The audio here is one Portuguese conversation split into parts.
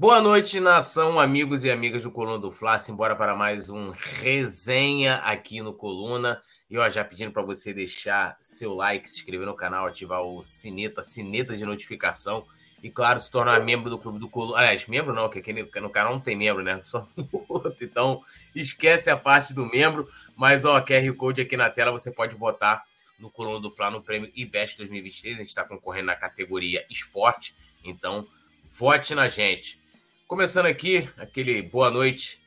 Boa noite, nação, amigos e amigas do Coluna do Fla. Simbora para mais um resenha aqui no Coluna. E ó, já pedindo para você deixar seu like, se inscrever no canal, ativar o sineta, sineta de notificação. E claro, se tornar membro do Clube do Coluna. Aliás, membro não, porque aqui no canal não tem membro, né? Só no outro. Então, esquece a parte do membro. Mas ó, QR Code aqui na tela, você pode votar no Coluna do Fla no prêmio IBEST 2023. A gente está concorrendo na categoria esporte. Então, vote na gente. Começando aqui, aquele boa noite.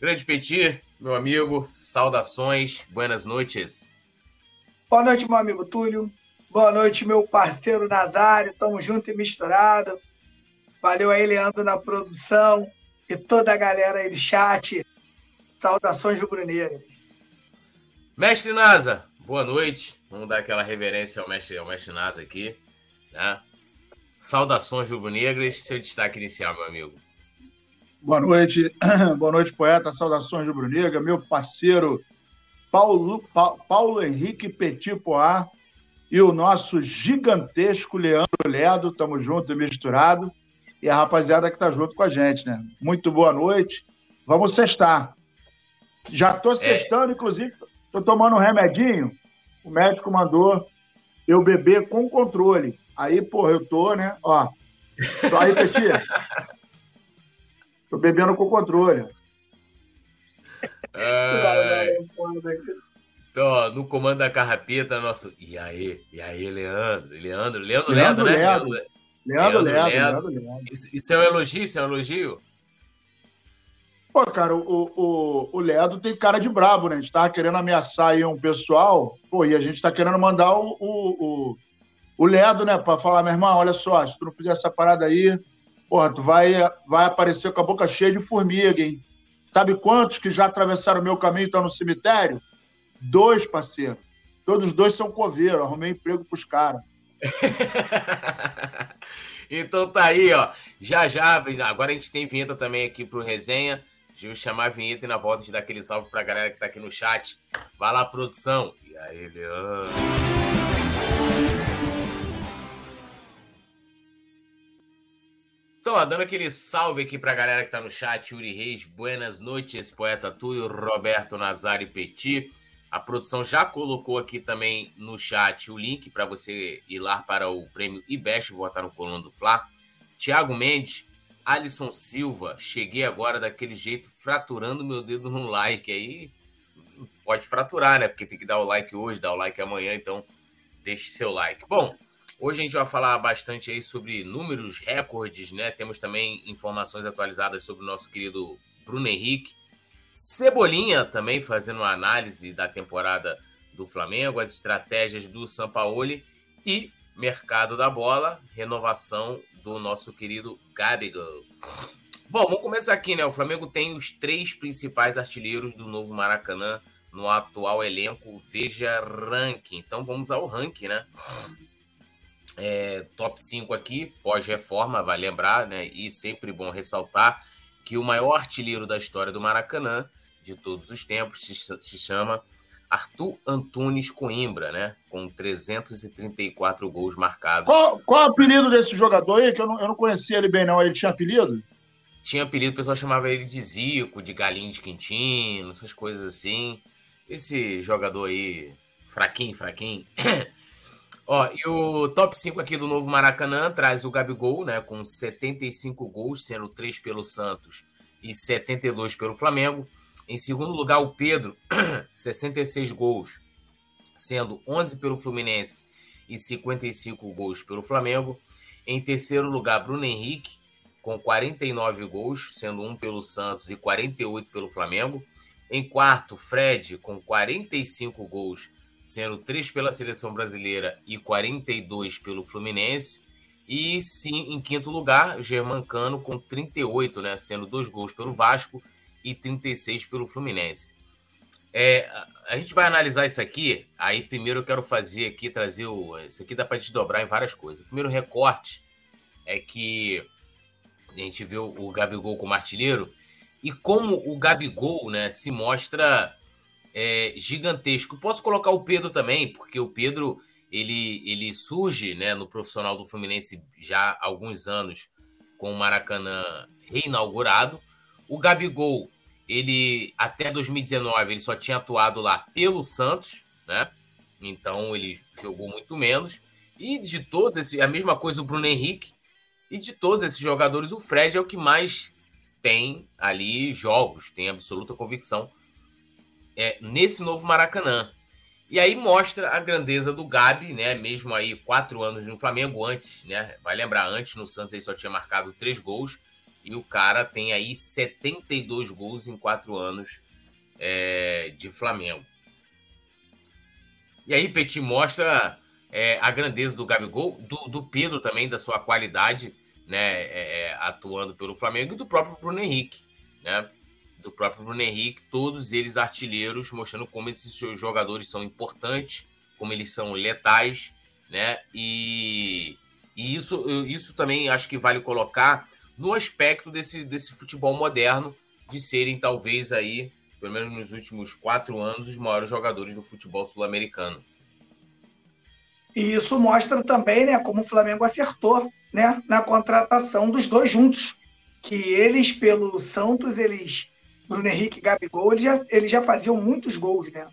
Grande Petit, meu amigo, saudações, buenas noites. Boa noite, meu amigo Túlio. Boa noite, meu parceiro Nazário. Tamo junto e misturado. Valeu aí, Leandro, na produção e toda a galera aí do chat. Saudações rubro-negras. Mestre Nasa, boa noite. Vamos dar aquela reverência ao mestre, ao mestre Nasa aqui. Né? Saudações rubro-negras. Seu destaque inicial, meu amigo. Boa noite, boa noite, poeta. Saudações do Brunegra, meu parceiro Paulo, pa, Paulo Henrique Petit Poá e o nosso gigantesco Leandro Ledo. Tamo junto e misturado. E a rapaziada que tá junto com a gente, né? Muito boa noite. Vamos sextar. Já tô sextando, é. inclusive, tô tomando um remedinho. O médico mandou eu beber com controle. Aí, porra, eu tô, né? Ó. Tô aí, Petit. Tô bebendo com controle. É... Então, no comando da carrapeta, nosso. E aí, e aí, Leandro? Leandro, Leandro, Leandro, né? Leandro, Leandro, Leandro, Leandro. Isso, é um elogio? Isso é um elogio? Pô, cara, o, o, o Leandro tem cara de brabo, né? A gente tava querendo ameaçar aí um pessoal, pô, e a gente tá querendo mandar o, o, o, o Ledo, né, pra falar, meu irmão, olha só, se tu não fizer essa parada aí, Porra, tu vai, vai aparecer com a boca cheia de formiga, hein? Sabe quantos que já atravessaram o meu caminho e estão no cemitério? Dois, parceiro. Todos dois são coveiros. Arrumei emprego pros caras. então tá aí, ó. Já já, agora a gente tem vinheta também aqui pro resenha. Eu chamar a vinheta e na volta de dar aquele salve pra galera que tá aqui no chat. Vai lá, produção. E aí, Leandro. Então, ó, dando aquele salve aqui pra galera que tá no chat, Yuri Reis, buenas noites, poeta Túlio, Roberto Nazari Petit. A produção já colocou aqui também no chat o link para você ir lá para o prêmio IBEST, votar no Coluna do Fla. Tiago Mendes, Alisson Silva, cheguei agora daquele jeito, fraturando meu dedo no like. Aí pode fraturar, né? Porque tem que dar o like hoje, dar o like amanhã, então deixe seu like. Bom, Hoje a gente vai falar bastante aí sobre números, recordes, né? Temos também informações atualizadas sobre o nosso querido Bruno Henrique. Cebolinha também fazendo uma análise da temporada do Flamengo, as estratégias do Sampaoli e mercado da bola, renovação do nosso querido Gabigol. Bom, vamos começar aqui, né? O Flamengo tem os três principais artilheiros do novo Maracanã no atual elenco. Veja ranking. Então vamos ao ranking, né? É, top 5 aqui, pós-reforma, vai lembrar, né? E sempre bom ressaltar que o maior artilheiro da história do Maracanã, de todos os tempos, se, se chama Arthur Antunes Coimbra, né? Com 334 gols marcados. Qual, qual é o apelido desse jogador aí? Que eu não, eu não conhecia ele bem, não. Ele tinha apelido? Tinha apelido, o pessoal chamava ele de Zico, de Galinho de Quintino, essas coisas assim. Esse jogador aí, fraquinho, fraquinho. Ó, e o top 5 aqui do novo Maracanã traz o Gabigol, né, com 75 gols, sendo 3 pelo Santos e 72 pelo Flamengo. Em segundo lugar, o Pedro, 66 gols, sendo 11 pelo Fluminense e 55 gols pelo Flamengo. Em terceiro lugar, Bruno Henrique, com 49 gols, sendo 1 pelo Santos e 48 pelo Flamengo. Em quarto, Fred, com 45 gols, sendo 3 pela seleção brasileira e 42 pelo Fluminense. E sim, em quinto lugar, Germancano com 38, né, sendo dois gols pelo Vasco e 36 pelo Fluminense. É, a gente vai analisar isso aqui. Aí primeiro eu quero fazer aqui, trazer o. Isso aqui dá para desdobrar em várias coisas. O primeiro recorte é que a gente vê o, Gabigol como artilheiro e como o Gabigol né, se mostra é, gigantesco. Posso colocar o Pedro também, porque o Pedro ele, ele surge né, no profissional do Fluminense já há alguns anos com o Maracanã reinaugurado. O Gabigol, ele até 2019 ele só tinha atuado lá pelo Santos, né? Então ele jogou muito menos. E de todos esses, a mesma coisa o Bruno Henrique. E de todos esses jogadores, o Fred é o que mais tem ali jogos, tem absoluta convicção é, nesse novo Maracanã. E aí mostra a grandeza do Gabi, né? Mesmo aí quatro anos no Flamengo antes, né? Vai lembrar, antes no Santos ele só tinha marcado três gols. E o cara tem aí 72 gols em quatro anos é, de Flamengo. E aí, Petit mostra é, a grandeza do Gabigol, do, do Pedro também, da sua qualidade, né? É, é atuando pelo Flamengo, e do próprio Bruno Henrique, né? Do próprio Bruno Henrique, todos eles artilheiros, mostrando como esses jogadores são importantes, como eles são letais, né? E, e isso, isso também acho que vale colocar no aspecto desse, desse futebol moderno, de serem talvez aí, pelo menos nos últimos quatro anos, os maiores jogadores do futebol sul-americano. E isso mostra também, né, como o Flamengo acertou, né, na contratação dos dois juntos, que eles pelo Santos eles Bruno Henrique e Gabigol, eles já, eles já faziam muitos gols, né?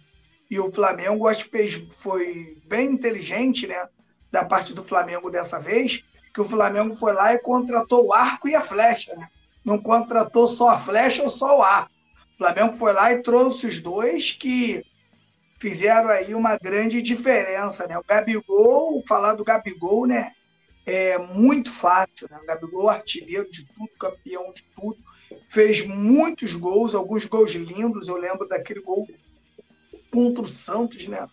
E o Flamengo, acho que foi bem inteligente, né? Da parte do Flamengo dessa vez, que o Flamengo foi lá e contratou o arco e a flecha, né? Não contratou só a flecha ou só o arco. O Flamengo foi lá e trouxe os dois que fizeram aí uma grande diferença, né? O Gabigol, falar do Gabigol, né? É muito fácil, né? O Gabigol artilheiro de tudo, campeão de tudo fez muitos gols, alguns gols lindos. Eu lembro daquele gol contra o Santos, né?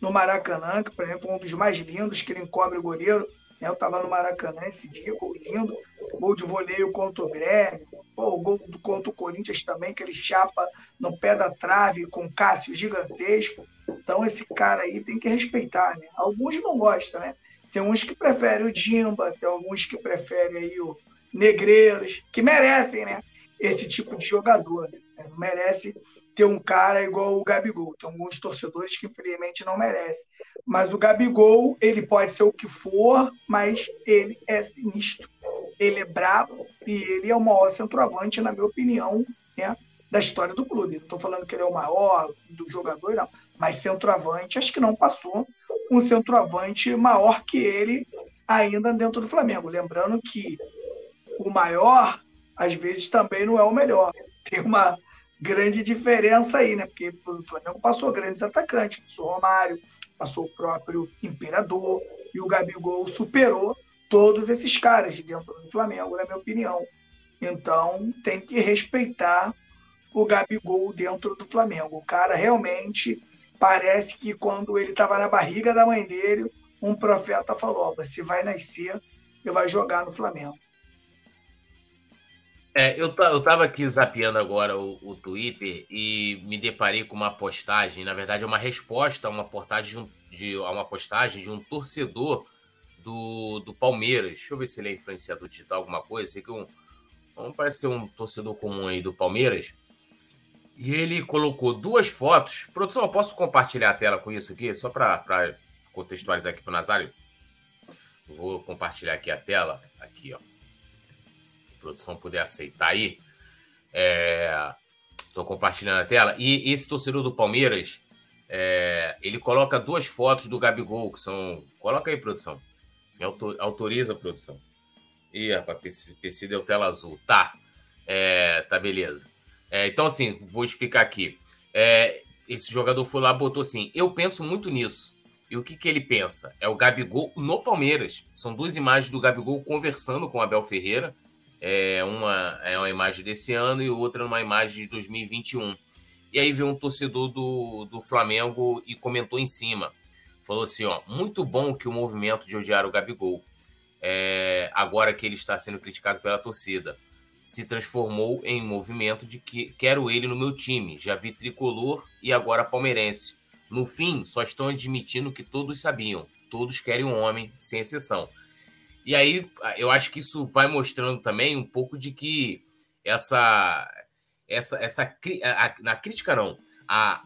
No Maracanã, que, por exemplo, foi um dos mais lindos, que ele encobre o goleiro. Né? Eu estava no Maracanã esse dia, gol lindo. Gol de voleio contra o Grêmio. Pô, o gol contra o Corinthians também, que ele chapa no pé da trave com Cássio gigantesco. Então, esse cara aí tem que respeitar, né? Alguns não gostam, né? Tem uns que preferem o Dimba, tem alguns que preferem aí o Negreiros, que merecem, né? Esse tipo de jogador. Né? Não merece ter um cara igual o Gabigol. Tem alguns torcedores que, infelizmente, não merecem. Mas o Gabigol, ele pode ser o que for, mas ele é sinistro. Ele é brabo e ele é o maior centroavante, na minha opinião, né, da história do clube. Não estou falando que ele é o maior do jogador, não. Mas centroavante, acho que não passou um centroavante maior que ele ainda dentro do Flamengo. Lembrando que o maior às vezes também não é o melhor. Tem uma grande diferença aí, né? Porque o Flamengo passou grandes atacantes, passou o Romário, passou o próprio Imperador, e o Gabigol superou todos esses caras de dentro do Flamengo, na minha opinião. Então, tem que respeitar o Gabigol dentro do Flamengo. O cara realmente parece que quando ele estava na barriga da mãe dele, um profeta falou: você vai nascer e vai jogar no Flamengo. É, eu, eu tava aqui zapeando agora o, o, Twitter e me deparei com uma postagem, na verdade é uma resposta a uma postagem de, a uma postagem de um torcedor do, do Palmeiras. Deixa eu ver se ele é influenciador digital, alguma coisa. Sei que um, não parece ser um torcedor comum aí do Palmeiras. E ele colocou duas fotos. Produção, eu posso compartilhar a tela com isso aqui? Só para contextualizar aqui para o Nazário. Vou compartilhar aqui a tela. Aqui, ó produção puder aceitar aí. Estou é, compartilhando a tela. E esse torcedor do Palmeiras, é, ele coloca duas fotos do Gabigol, que são. Coloca aí, produção. Me autoriza a produção. Ih, rapaz, PC deu tela azul. Tá. É, tá, beleza. É, então, assim, vou explicar aqui. É, esse jogador foi lá botou assim: Eu penso muito nisso. E o que, que ele pensa? É o Gabigol no Palmeiras. São duas imagens do Gabigol conversando com o Abel Ferreira é uma, é uma imagem desse ano e outra uma imagem de 2021. E aí veio um torcedor do, do Flamengo e comentou em cima. Falou assim: ó, muito bom que o movimento de odiar o Gabigol, é, agora que ele está sendo criticado pela torcida, se transformou em movimento de que quero ele no meu time. Já vi tricolor e agora palmeirense. No fim, só estão admitindo que todos sabiam. Todos querem um homem, sem exceção. E aí eu acho que isso vai mostrando também um pouco de que essa essa essa na crítica não, a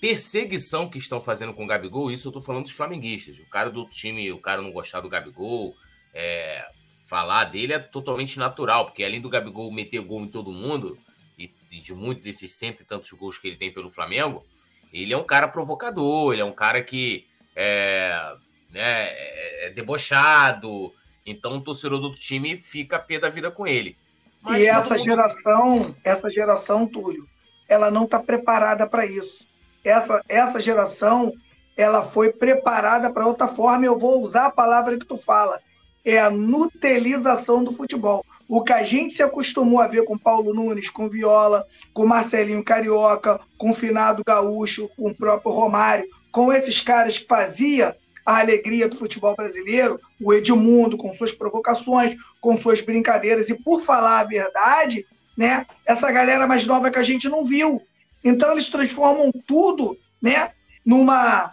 perseguição que estão fazendo com o Gabigol, isso eu tô falando dos flamenguistas. O cara do time, o cara não gostar do Gabigol, é, falar dele é totalmente natural, porque além do Gabigol meter gol em todo mundo, e de muito desses cento e tantos gols que ele tem pelo Flamengo, ele é um cara provocador, ele é um cara que é, né, é, é debochado, então o torcedor do time fica pé da vida com ele. Mas e essa mundo... geração, essa geração, Túlio, ela não está preparada para isso. Essa, essa geração, ela foi preparada para outra forma. Eu vou usar a palavra que tu fala. É a nutelização do futebol. O que a gente se acostumou a ver com Paulo Nunes, com Viola, com Marcelinho Carioca, com Finado Gaúcho, com o próprio Romário, com esses caras que fazia a alegria do futebol brasileiro, o Edmundo com suas provocações, com suas brincadeiras e por falar a verdade, né, essa galera mais nova que a gente não viu. Então eles transformam tudo, né, numa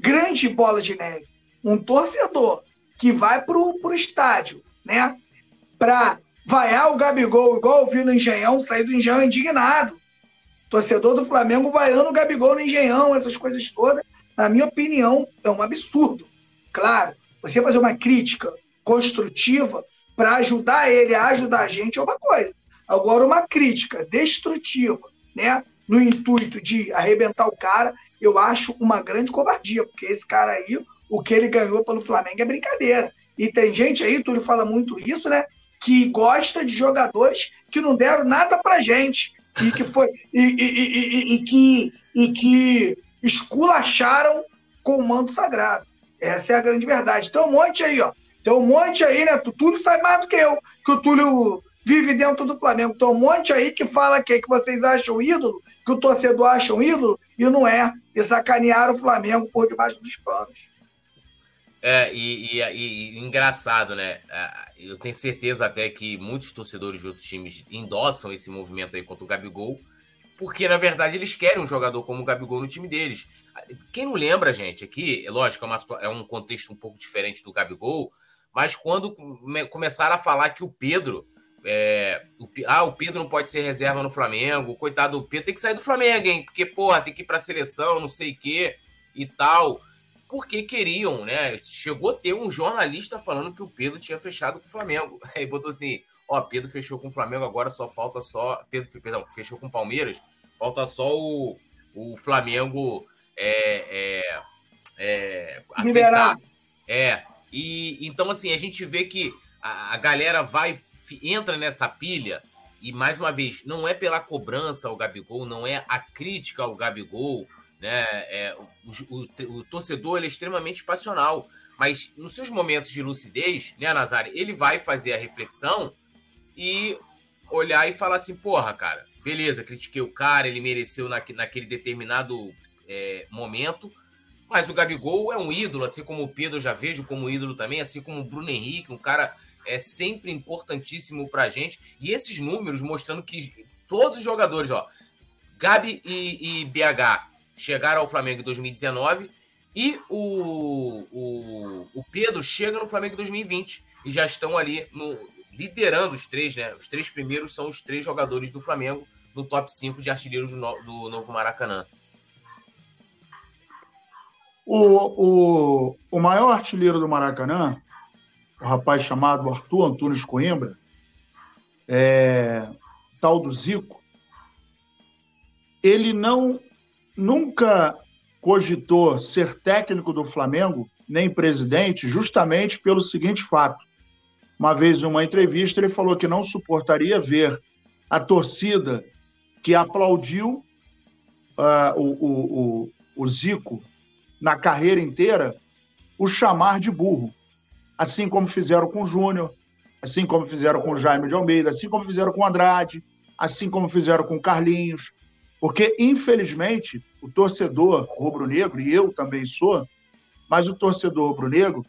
grande bola de neve. Um torcedor que vai pro, pro estádio, né, para vaiar o Gabigol, igual eu vi no Engenhão, sair do Engenhão indignado. Torcedor do Flamengo vaiando o Gabigol no Engenhão, essas coisas todas, na minha opinião, é um absurdo. Claro, você fazer uma crítica construtiva para ajudar ele a ajudar a gente é uma coisa. Agora, uma crítica destrutiva, né, no intuito de arrebentar o cara, eu acho uma grande covardia, porque esse cara aí, o que ele ganhou pelo Flamengo é brincadeira. E tem gente aí, Túlio fala muito isso, né, que gosta de jogadores que não deram nada pra gente e que foi e, e, e, e que e que esculacharam com o manto sagrado. Essa é a grande verdade. Tem um monte aí, ó. Tem um monte aí, né? O Túlio sabe mais do que eu, que o Túlio vive dentro do Flamengo. Tem um monte aí que fala que, que vocês acham ídolo, que o torcedor acha um ídolo, e não é. E sacanearam o Flamengo por debaixo dos panos. É, e, e, e, engraçado, né? É, eu tenho certeza até que muitos torcedores de outros times endossam esse movimento aí contra o Gabigol, porque na verdade eles querem um jogador como o Gabigol no time deles. Quem não lembra, gente, aqui, é lógico, é, uma, é um contexto um pouco diferente do Gabigol, mas quando começaram a falar que o Pedro. É, o, ah, o Pedro não pode ser reserva no Flamengo, coitado do Pedro, tem que sair do Flamengo, hein? Porque, porra, tem que ir pra seleção, não sei o quê e tal porque queriam, né? Chegou a ter um jornalista falando que o Pedro tinha fechado com o Flamengo. Aí botou assim: ó, Pedro fechou com o Flamengo, agora só falta só. Pedro, perdão, fechou com o Palmeiras, falta só o, o Flamengo é, é, é, aceitar. É. E então, assim, a gente vê que a, a galera vai, entra nessa pilha. E mais uma vez, não é pela cobrança ao Gabigol, não é a crítica ao Gabigol, né? É, o, o, o torcedor é extremamente passional, mas nos seus momentos de lucidez, né, Nazari, ele vai fazer a reflexão e olhar e falar assim: porra, cara, beleza, critiquei o cara, ele mereceu na, naquele determinado é, momento, mas o Gabigol é um ídolo, assim como o Pedro já vejo como ídolo também, assim como o Bruno Henrique, um cara é sempre importantíssimo pra gente. E esses números mostrando que todos os jogadores, ó, Gabi e, e BH chegaram ao Flamengo em 2019 e o, o, o Pedro chega no Flamengo em 2020 e já estão ali no, liderando os três, né? Os três primeiros são os três jogadores do Flamengo no top 5 de artilheiros do, no, do novo Maracanã. O, o, o maior artilheiro do Maracanã, o rapaz chamado Arthur Antunes Coimbra, é, tal do Zico, ele não nunca cogitou ser técnico do Flamengo, nem presidente, justamente pelo seguinte fato. Uma vez em uma entrevista, ele falou que não suportaria ver a torcida que aplaudiu uh, o, o, o, Zico na carreira inteira o chamar de burro. Assim como fizeram com o Júnior, assim como fizeram com o Jaime de Almeida, assim como fizeram com o Andrade, assim como fizeram com o Carlinhos. Porque, infelizmente, o torcedor rubro-negro, e eu também sou, mas o torcedor rubro-negro,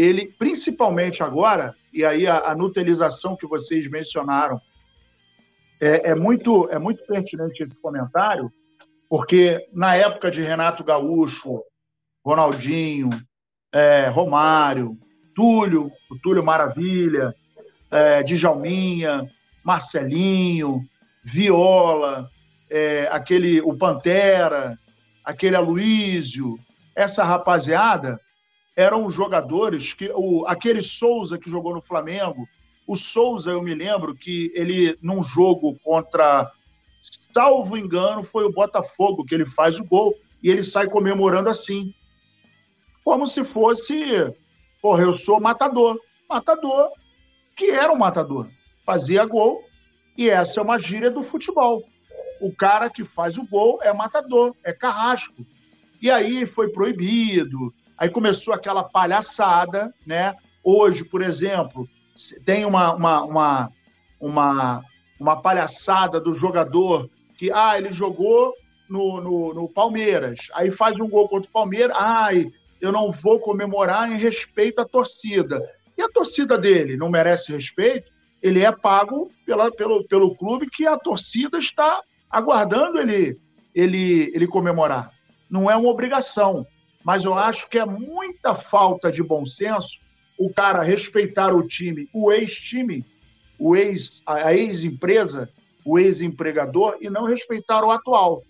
ele, principalmente agora, e aí a, a nutelização que vocês mencionaram, é, é, muito, é muito pertinente esse comentário, porque na época de Renato Gaúcho, Ronaldinho, é, Romário, Túlio, o Túlio Maravilha, é, Djalminha, Marcelinho, Viola, é, aquele o Pantera, aquele Aloísio, essa rapaziada, eram jogadores que o, aquele Souza que jogou no Flamengo, o Souza, eu me lembro que ele, num jogo contra, salvo engano, foi o Botafogo, que ele faz o gol e ele sai comemorando assim. Como se fosse, porra, eu sou matador. Matador, que era um matador. Fazia gol e essa é uma gíria do futebol. O cara que faz o gol é matador, é carrasco. E aí foi proibido, aí começou aquela palhaçada, né? Hoje, por exemplo, tem uma, uma, uma, uma, uma palhaçada do jogador que, ah, ele jogou no, no, no, Palmeiras, aí faz um gol contra o Palmeiras, ai, eu não vou comemorar em respeito à torcida. E a torcida dele não merece respeito? Ele é pago pela, pelo, pelo clube que a torcida está aguardando ele, ele, ele comemorar. Não é uma obrigação, mas eu acho que é muita falta de bom senso o cara respeitar o time, o ex-time, o ex, a ex-empresa, o ex-empregador e não respeitar o atual.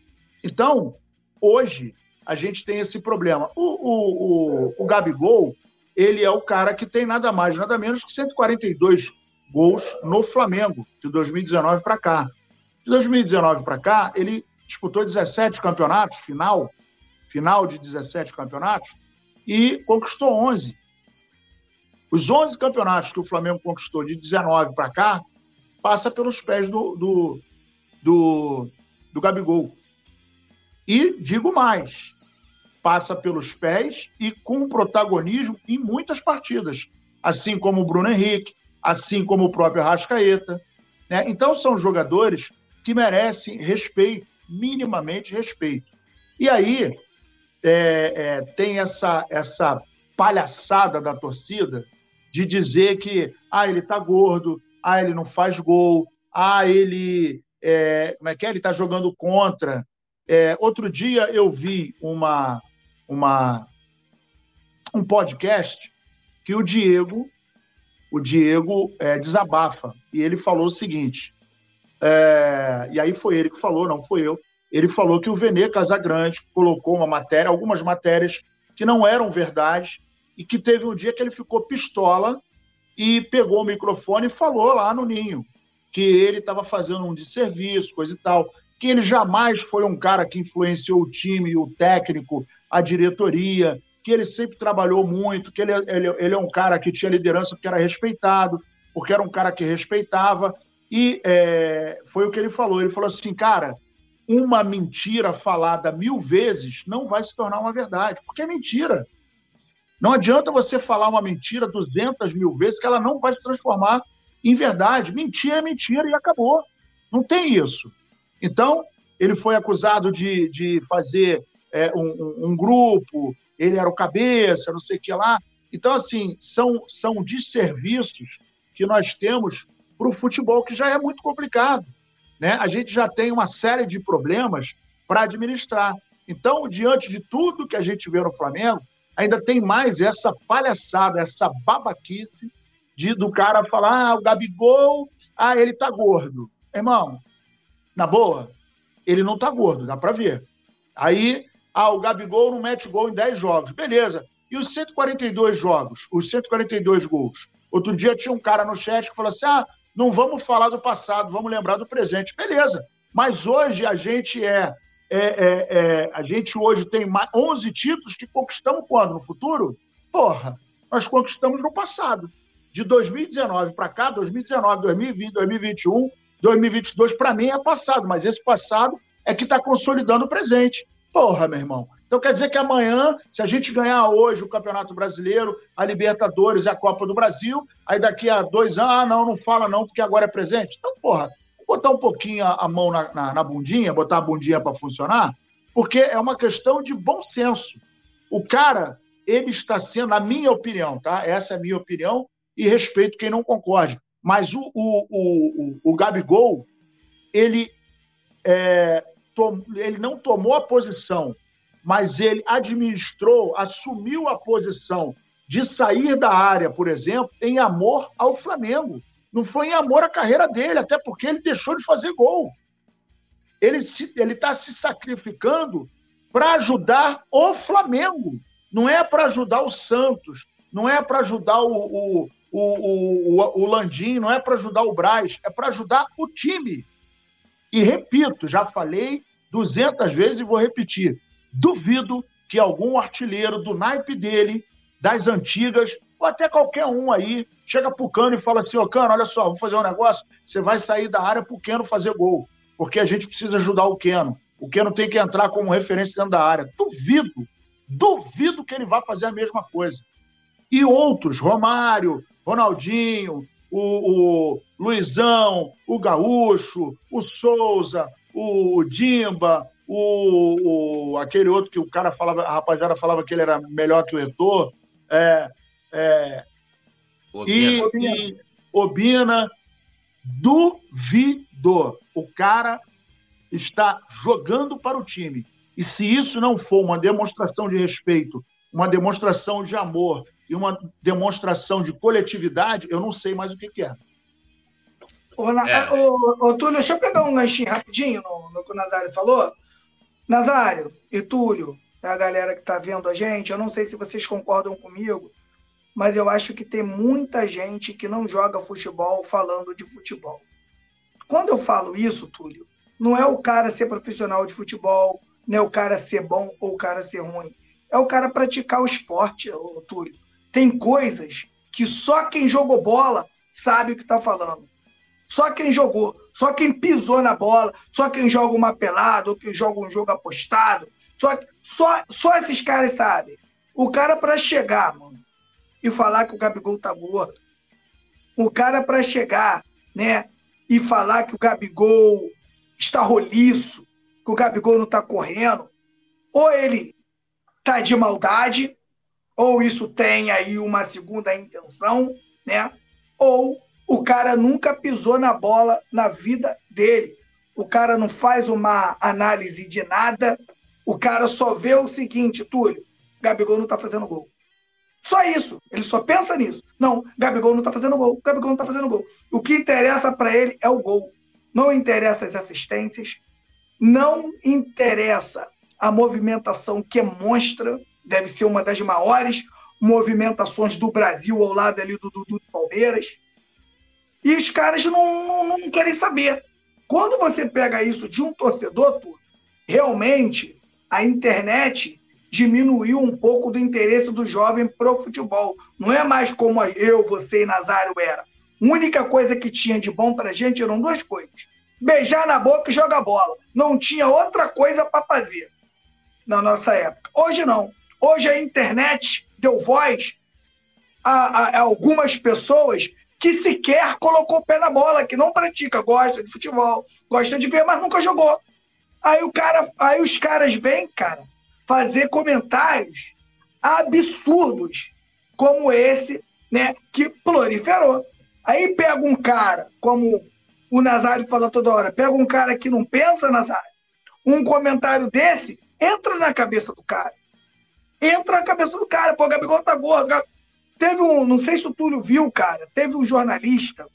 Então, hoje, a gente tem esse problema. O, o, o, o Gabigol, ele é o cara que tem nada mais, nada menos que 142 gols no Flamengo, de 2019 para cá. De 2019 para cá, ele disputou 17 campeonatos, final, final de 17 campeonatos, e conquistou 11. Os 11 campeonatos que o Flamengo conquistou de 19 para cá, passa pelos pés do, do, do, do Gabigol. E digo mais, passa pelos pés e com protagonismo em muitas partidas, assim como o Bruno Henrique, assim como o próprio Arrascaeta. Né? Então são jogadores que merecem respeito, minimamente respeito. E aí é, é, tem essa, essa palhaçada da torcida de dizer que ah, ele está gordo, ah, ele não faz gol, ah, ele é, como é que é? Ele está jogando contra. É, outro dia eu vi uma, uma, um podcast que o Diego, o Diego é, desabafa e ele falou o seguinte. É, e aí foi ele que falou, não foi eu. Ele falou que o Vene Casagrande colocou uma matéria, algumas matérias que não eram verdade, e que teve um dia que ele ficou pistola e pegou o microfone e falou lá no Ninho que ele estava fazendo um desserviço, coisa e tal, que ele jamais foi um cara que influenciou o time, o técnico, a diretoria, que ele sempre trabalhou muito, que ele, ele, ele é um cara que tinha liderança porque era respeitado, porque era um cara que respeitava, e é, foi o que ele falou. Ele falou assim, cara, uma mentira falada mil vezes não vai se tornar uma verdade, porque é mentira. Não adianta você falar uma mentira 200 mil vezes que ela não vai se transformar em verdade. Mentira é mentira e acabou. Não tem isso. Então, ele foi acusado de, de fazer é, um, um, grupo, ele era o cabeça, não sei o que lá. Então, assim, são, são desserviços que nós temos para o futebol, que já é muito complicado. Né? A gente já tem uma série de problemas para administrar. Então, diante de tudo que a gente vê no Flamengo, ainda tem mais essa palhaçada, essa babaquice de, do cara falar: ah, o Gabigol, ah, ele tá gordo. Irmão, na boa, ele não tá gordo, dá para ver. Aí, ah, o Gabigol não mete gol em 10 jogos. Beleza. E os 142 jogos, os 142 gols? Outro dia tinha um cara no chat que falou assim: ah, não vamos falar do passado, vamos lembrar do presente. Beleza. Mas hoje a gente é é, é, é, a gente hoje tem 11 títulos que conquistamos quando? No futuro? Porra, nós conquistamos no passado. De 2019 para cá, 2019, 2020, 2021, 2022, para mim é passado, mas esse passado é que está consolidando o presente. Porra, meu irmão. Então quer dizer que amanhã, se a gente ganhar hoje o Campeonato Brasileiro, a Libertadores e a Copa do Brasil, aí daqui a dois anos, ah, não, não fala não, porque agora é presente. Então, porra, botar um pouquinho a mão na, na, na bundinha, botar a bundinha para funcionar, porque é uma questão de bom senso. O cara, ele está sendo, na minha opinião, tá? Essa é a minha opinião e respeito quem não concorde. Mas o, o, o, o, Gabigol, ele, é, tom, ele não tomou a posição, mas ele administrou, assumiu a posição de sair da área, por exemplo, em amor ao Flamengo. Não foi em amor à carreira dele, até porque ele deixou de fazer gol. Ele está se, tá se sacrificando para ajudar o Flamengo. Não é para ajudar o Santos, não é para ajudar o, o, o, o, o Landim, não é para ajudar o Braz, é para ajudar o time. E repito, já falei 200 vezes e vou repetir: duvido que algum artilheiro do naipe dele, das antigas, ou até qualquer um aí, chega pro Cano e fala assim: Ô Cano, olha só, vamos fazer um negócio, você vai sair da área pro Keno fazer gol, porque a gente precisa ajudar o Keno. O Keno tem que entrar como referência dentro da área. Duvido, duvido que ele vá fazer a mesma coisa. E outros, Romário, Ronaldinho, o, o Luizão, o Gaúcho, o Souza, o Dimba, o, o, aquele outro que o cara falava, a rapaziada falava que ele era melhor que o Etor, é, é, Obina. E, e Obina, duvido. O cara está jogando para o time. E se isso não for uma demonstração de respeito, uma demonstração de amor e uma demonstração de coletividade, eu não sei mais o que, que é. Ô, Na... é. ô, ô, Túlio, deixa eu pegar um lanchinho rapidinho no, no que o Nazário falou. Nazário e Túlio, a galera que está vendo a gente, eu não sei se vocês concordam comigo, mas eu acho que tem muita gente que não joga futebol falando de futebol. Quando eu falo isso, Túlio, não é o cara ser profissional de futebol, não é o cara ser bom ou o cara ser ruim. É o cara praticar o esporte, Túlio. Tem coisas que só quem jogou bola sabe o que está falando. Só quem jogou, só quem pisou na bola, só quem joga uma pelada ou quem joga um jogo apostado, só, só, só esses caras sabem. O cara para chegar, mano, e falar que o Gabigol tá gordo, o cara para chegar, né, e falar que o Gabigol está roliço, que o Gabigol não está correndo, ou ele tá de maldade, ou isso tem aí uma segunda intenção, né? Ou o cara nunca pisou na bola na vida dele. O cara não faz uma análise de nada. O cara só vê o seguinte, Túlio, Gabigol não tá fazendo gol. Só isso. Ele só pensa nisso. Não, Gabigol não tá fazendo gol. Gabigol não tá fazendo gol. O que interessa para ele é o gol não interessa as assistências, não interessa a movimentação que monstra, deve ser uma das maiores movimentações do Brasil ao lado ali do Dudu do Palmeiras. E os caras não, não, não, querem saber. Quando você pega isso de um torcedor, tu, realmente a internet diminuiu um pouco do interesse do jovem pro futebol. Não é mais como eu, você e Nazário era. A única coisa que tinha de bom pra gente eram duas coisas: beijar na boca e jogar bola. Não tinha outra coisa para fazer na nossa época. Hoje não. Hoje a internet deu voz a, a, a algumas pessoas que sequer colocou o pé na bola, que não pratica, gosta de futebol, gosta de ver, mas nunca jogou. Aí o cara, aí os caras vêm, cara, fazer comentários absurdos como esse, né, que proliferou. Aí pega um cara, como o Nazário fala toda hora, pega um cara que não pensa, Nazário, um comentário desse entra na cabeça do cara. Entra na cabeça do cara, pô, Gabigol tá gordo. Teve um, não sei se o Túlio viu, cara, teve um jornalista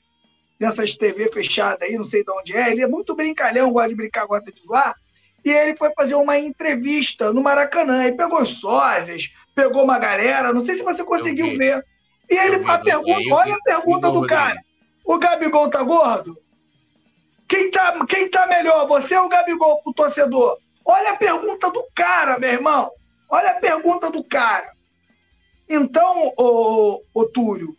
dessas TV fechadas aí, não sei de onde é, ele é muito brincalhão, gosta de brincar, gosta de zoar, e ele foi fazer uma entrevista no Maracanã, e pegou os sósias, pegou uma galera, não sei se você conseguiu ver. E ele, a pergunta, olha a pergunta do cara. O Gabigol tá gordo? Quem tá, quem tá melhor, você ou o Gabigol pro torcedor? Olha a pergunta do cara, meu irmão. Olha a pergunta do cara. Então, o, o Túlio,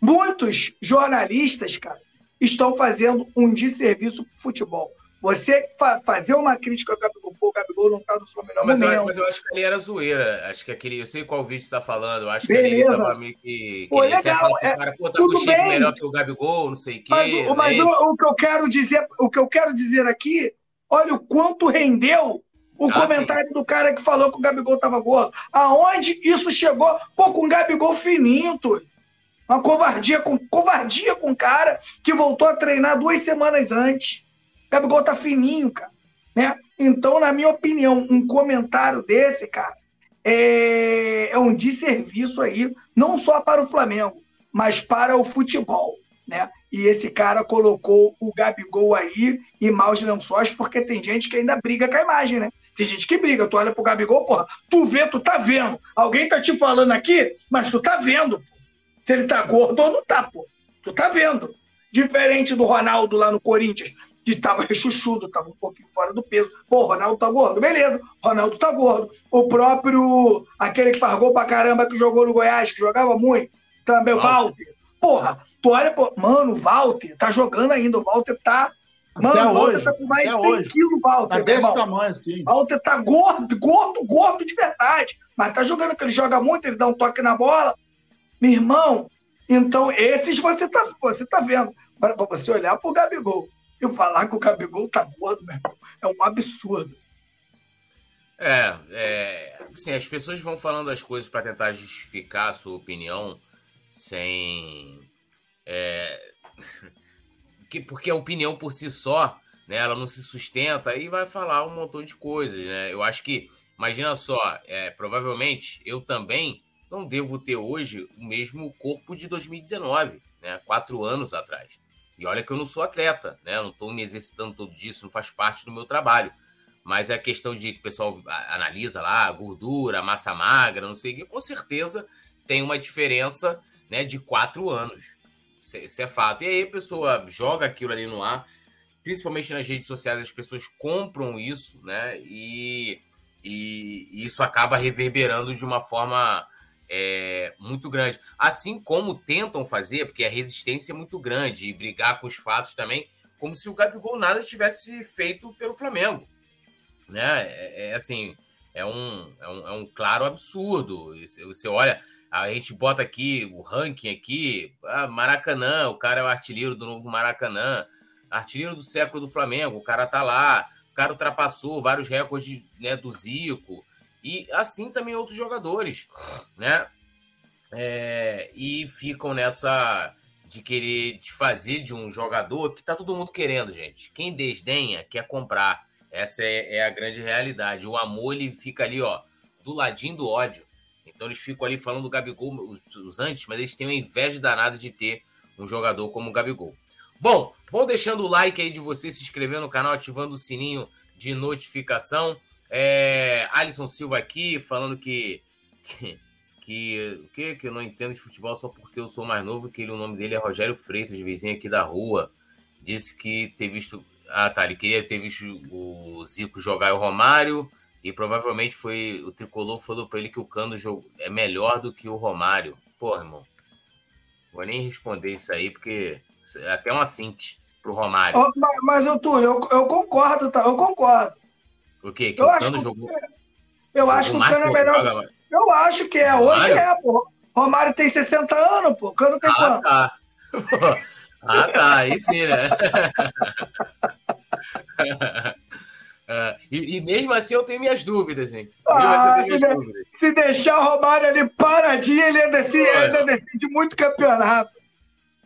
muitos jornalistas, cara, estão fazendo um desserviço pro futebol. Você fa fazer uma crítica ao Gabigol, o Gabigol não tá no seu melhor mas momento. Eu, mas eu acho que ali era zoeira. Acho que aquele. Eu sei qual vídeo você tá falando. Eu acho Beleza. que ele tava meio que. Pô, legal. Que o cara, pô, tá tudo bem. melhor que o Gabigol, não sei o quê. Mas, mas o, o, que eu quero dizer, o que eu quero dizer aqui, olha o quanto rendeu o ah, comentário sim. do cara que falou que o Gabigol tava gordo. Aonde isso chegou? Pô, com o Gabigol fininho, Túlio. Uma covardia com covardia com o cara que voltou a treinar duas semanas antes. Gabigol tá fininho, cara. Né? Então, na minha opinião, um comentário desse, cara, é, é um desserviço aí, não só para o Flamengo, mas para o futebol. Né? E esse cara colocou o Gabigol aí e maus lençóis, porque tem gente que ainda briga com a imagem, né? Tem gente que briga, tu olha pro Gabigol, porra, tu vê, tu tá vendo. Alguém tá te falando aqui, mas tu tá vendo, pô. Se ele tá gordo ou não tá, pô. Tu tá vendo. Diferente do Ronaldo lá no Corinthians, que estava rechuchudo, estava um pouquinho fora do peso. Pô, Ronaldo tá gordo. Beleza, Ronaldo tá gordo. O próprio, aquele que fargou pra caramba, que jogou no Goiás, que jogava muito, também, o Walter. Porra, tu olha, pô, mano, o Walter tá jogando ainda, o Walter tá... Mano, Até o Walter hoje, tá com mais de até 100 hoje. quilos, Walter, Tá desse tamanho, assim. Walter tá gordo, gordo, gordo de verdade. Mas tá jogando, que ele joga muito, ele dá um toque na bola. Meu irmão, então esses você tá, você tá vendo. Agora, pra você olhar pro Gabigol e falar que o Gabigol tá gordo, meu irmão, é um absurdo. É, é assim, as pessoas vão falando as coisas para tentar justificar a sua opinião sem. É, que, porque a opinião por si só, né, ela não se sustenta e vai falar um montão de coisas, né? Eu acho que, imagina só, é, provavelmente eu também não devo ter hoje o mesmo corpo de 2019, né? Quatro anos atrás. E olha que eu não sou atleta, né? Não estou me exercitando todo isso não faz parte do meu trabalho. Mas é a questão de que o pessoal analisa lá, gordura, massa magra, não sei o que, com certeza tem uma diferença né, de quatro anos. Isso é- isso é fato. E aí a pessoa joga aquilo ali no ar, principalmente nas redes sociais, as pessoas compram isso, né? E, e isso acaba reverberando de uma forma é, muito grande. Assim como tentam fazer, porque a resistência é muito grande, e brigar com os fatos também, como se o Gabigol nada tivesse feito pelo Flamengo. Né? É, é assim, é um, é, um, é um claro absurdo. Você- Você olha, a gente bota aqui o ranking aqui, ah, Maracanã, o cara é o artilheiro do novo Maracanã, artilheiro do século do Flamengo, o cara tá lá, o cara ultrapassou vários recordes né, do Zico, e assim também outros jogadores, né? É, e ficam nessa de querer desfazer de um jogador que tá todo mundo querendo, gente. Quem desdenha quer comprar. Essa é, é a grande realidade. O amor ele fica ali, ó, do ladinho do ódio. Então eles ficam ali falando do Gabigol, os, os antes, mas eles têm uma inveja danada de ter um jogador como o Gabigol. Bom, vão deixando o like aí de você, se inscrevendo no canal, ativando o sininho de notificação. É, Alisson Silva aqui falando que, que que que que eu não entendo de futebol só porque eu sou mais novo que ele, o nome dele é Rogério Freitas, vizinho aqui da rua. Disse que ter visto ah tá, ele queria ter visto o Zico jogar e o Romário e provavelmente foi o tricolor falou para ele que o Cano é melhor do que o Romário. Porra, irmão. Vou nem responder isso aí porque é até uma cinte pro Romário. Ó, Mas, mas ô, Túlio, eu, eu concordo, tá? Eu concordo. O quê? Que Eu o acho Cano que- jogou. Eu acho que o Cano é que melhor. joga- Eu acho que é. Hoje Romário? é, pô. Romário tem 60 anos, pô. Cano tem Ah, quanto? tá. ah, tá. Aí sim, né? Ah, e, e mesmo assim eu tenho minhas dúvidas, hein? Mesmo assim minhas Ah, dúvidas. Se deixar o Romário ali paradinho, ele ainda decide, Olha. ainda decide muito campeonato.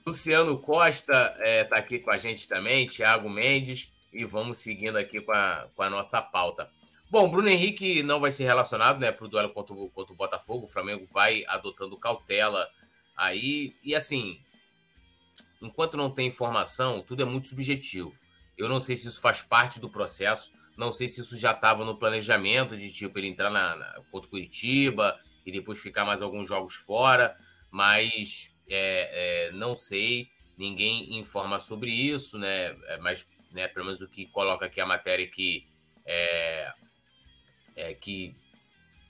Luciano Costa está aqui com a gente também, Thiago Mendes, e vamos seguindo aqui com a, com a nossa pauta. Bom, Bruno Henrique não vai ser relacionado né, para o duelo contra o, contra o Botafogo. O Flamengo vai adotando cautela aí. E assim, enquanto não tem informação, tudo é muito subjetivo. Eu não sei se isso faz parte do processo, não sei se isso já estava no planejamento de tipo ele entrar na, na contra Curitiba e depois ficar mais alguns jogos fora, mas é, é, não sei, ninguém informa sobre isso, né? É, mas né, pelo menos o que coloca aqui a matéria é que é, é que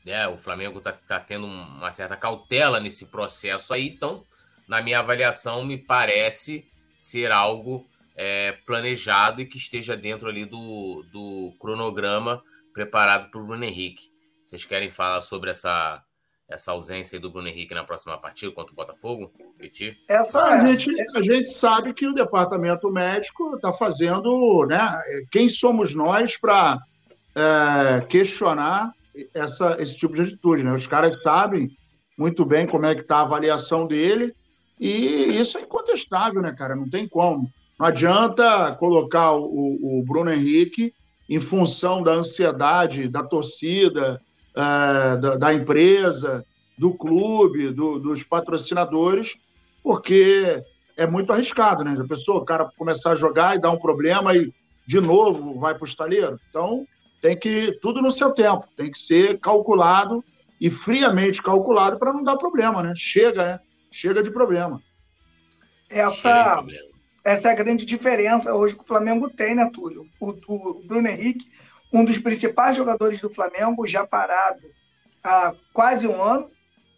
né, o Flamengo está tá tendo uma certa cautela nesse processo aí, então, na minha avaliação, me parece ser algo é, planejado e que esteja dentro ali do, do cronograma preparado para o Bruno Henrique. Vocês querem falar sobre essa, essa ausência aí do Bruno Henrique na próxima partida contra o Botafogo? Petit? Essa A é. gente, a gente sabe que o departamento médico está fazendo, né? Quem somos nós para questionar essa, esse tipo de atitude, né? Os caras sabem muito bem como é que está a avaliação dele e isso é incontestável, né, cara? Não tem como. Não adianta colocar o, o Bruno Henrique em função da ansiedade da torcida, eh, da, da empresa, do clube, do- dos patrocinadores, porque é muito arriscado, né? A pessoa, o cara começar a jogar e dar um problema e de novo vai para o estaleiro. Então, tem que tudo no seu tempo, tem que ser calculado e friamente calculado para não dar problema, né? Chega, né? Chega de problema. Essa, essa é a grande diferença hoje que o Flamengo tem, né, Túlio? O, o Bruno Henrique, um dos principais jogadores do Flamengo, já parado há quase um ano.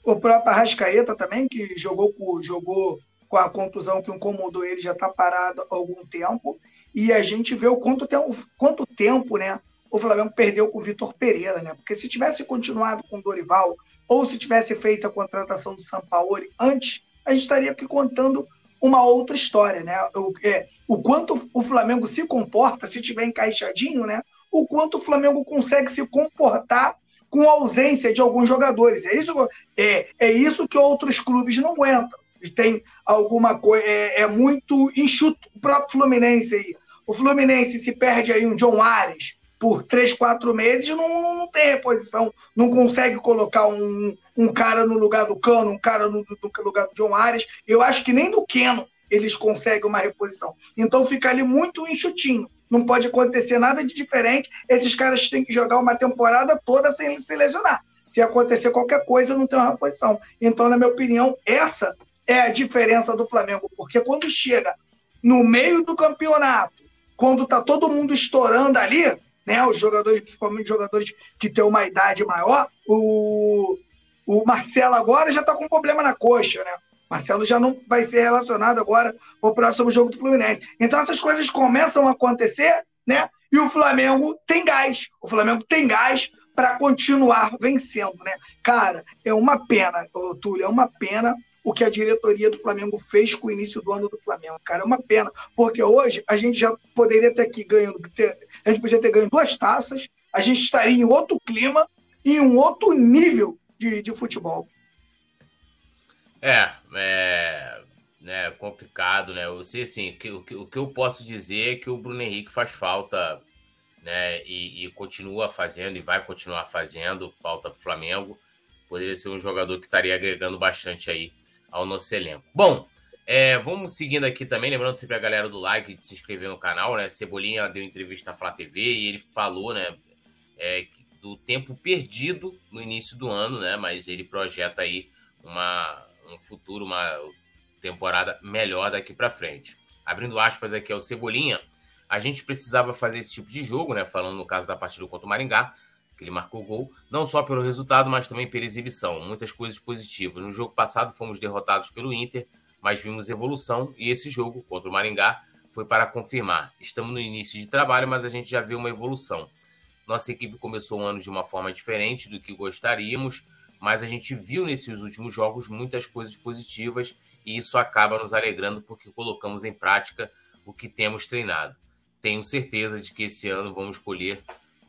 O próprio Arrascaeta também, que jogou com, jogou com a contusão que incomodou ele, já está parado há algum tempo. E a gente vê o quanto, tempo, quanto tempo né, o Flamengo perdeu com o Vitor Pereira, né? Porque se tivesse continuado com o Dorival, ou se tivesse feito a contratação do Sampaoli antes, a gente estaria aqui contando uma outra história, né? O, é, o quanto o Flamengo se comporta, se tiver encaixadinho, né? O quanto o Flamengo consegue se comportar com a ausência de alguns jogadores. É isso, é, é isso que outros clubes não aguentam. Tem alguma coisa. É, é, muito enxuto o próprio Fluminense aí. O Fluminense se perde aí um John Ares por três, quatro meses, não, não tem reposição, não consegue colocar um, um cara no lugar do Cano, um cara no, no lugar do John Ares. Eu acho que nem do Keno eles conseguem uma reposição. Então fica ali muito enxutinho. Não pode acontecer nada de diferente. Esses caras têm que jogar uma temporada toda sem se lesionar. Se acontecer qualquer coisa, não tem uma reposição. Então, na minha opinião, essa é a diferença do Flamengo, porque quando chega no meio do campeonato, quando tá todo mundo estourando ali, né, os jogadores, principalmente jogadores que têm uma idade maior, o, o Marcelo agora já está com um problema na coxa, né? Marcelo já não vai ser relacionado agora ao próximo jogo do Fluminense. Então essas coisas começam a acontecer, né? E o Flamengo tem gás. O Flamengo tem gás para continuar vencendo, né? Cara, é uma pena, Túlio, é uma pena o que a diretoria do Flamengo fez com o início do ano do Flamengo. Cara, é uma pena, porque hoje a gente já poderia ter aqui ganhando, ter, a gente podia ter ganho duas taças, a gente estaria em outro clima e em um outro nível de, de futebol. É, é né, complicado, né? Eu sei assim, o, que, o que eu posso dizer é que o Bruno Henrique faz falta, né? E, e continua fazendo e vai continuar fazendo falta para o Flamengo. Poderia ser um jogador que estaria agregando bastante aí ao nosso elenco. Bom, é, vamos seguindo aqui também, lembrando sempre a galera do like de se inscrever no canal, né? Cebolinha deu entrevista na Flá TV e ele falou, né, é, do tempo perdido no início do ano, né? Mas ele projeta aí uma, um futuro, uma temporada melhor daqui para frente. Abrindo aspas aqui ao Cebolinha, a gente precisava fazer esse tipo de jogo, né? Falando no caso da partida contra o Maringá, ele marcou gol, não só pelo resultado, mas também pela exibição. Muitas coisas positivas. No jogo passado fomos derrotados pelo Inter, mas vimos evolução e esse jogo contra o Maringá foi para confirmar. Estamos no início de trabalho, mas a gente já viu uma evolução. Nossa equipe começou o ano de uma forma diferente do que gostaríamos, mas a gente viu nesses últimos jogos muitas coisas positivas e isso acaba nos alegrando porque colocamos em prática o que temos treinado. Tenho certeza de que esse ano vamos colher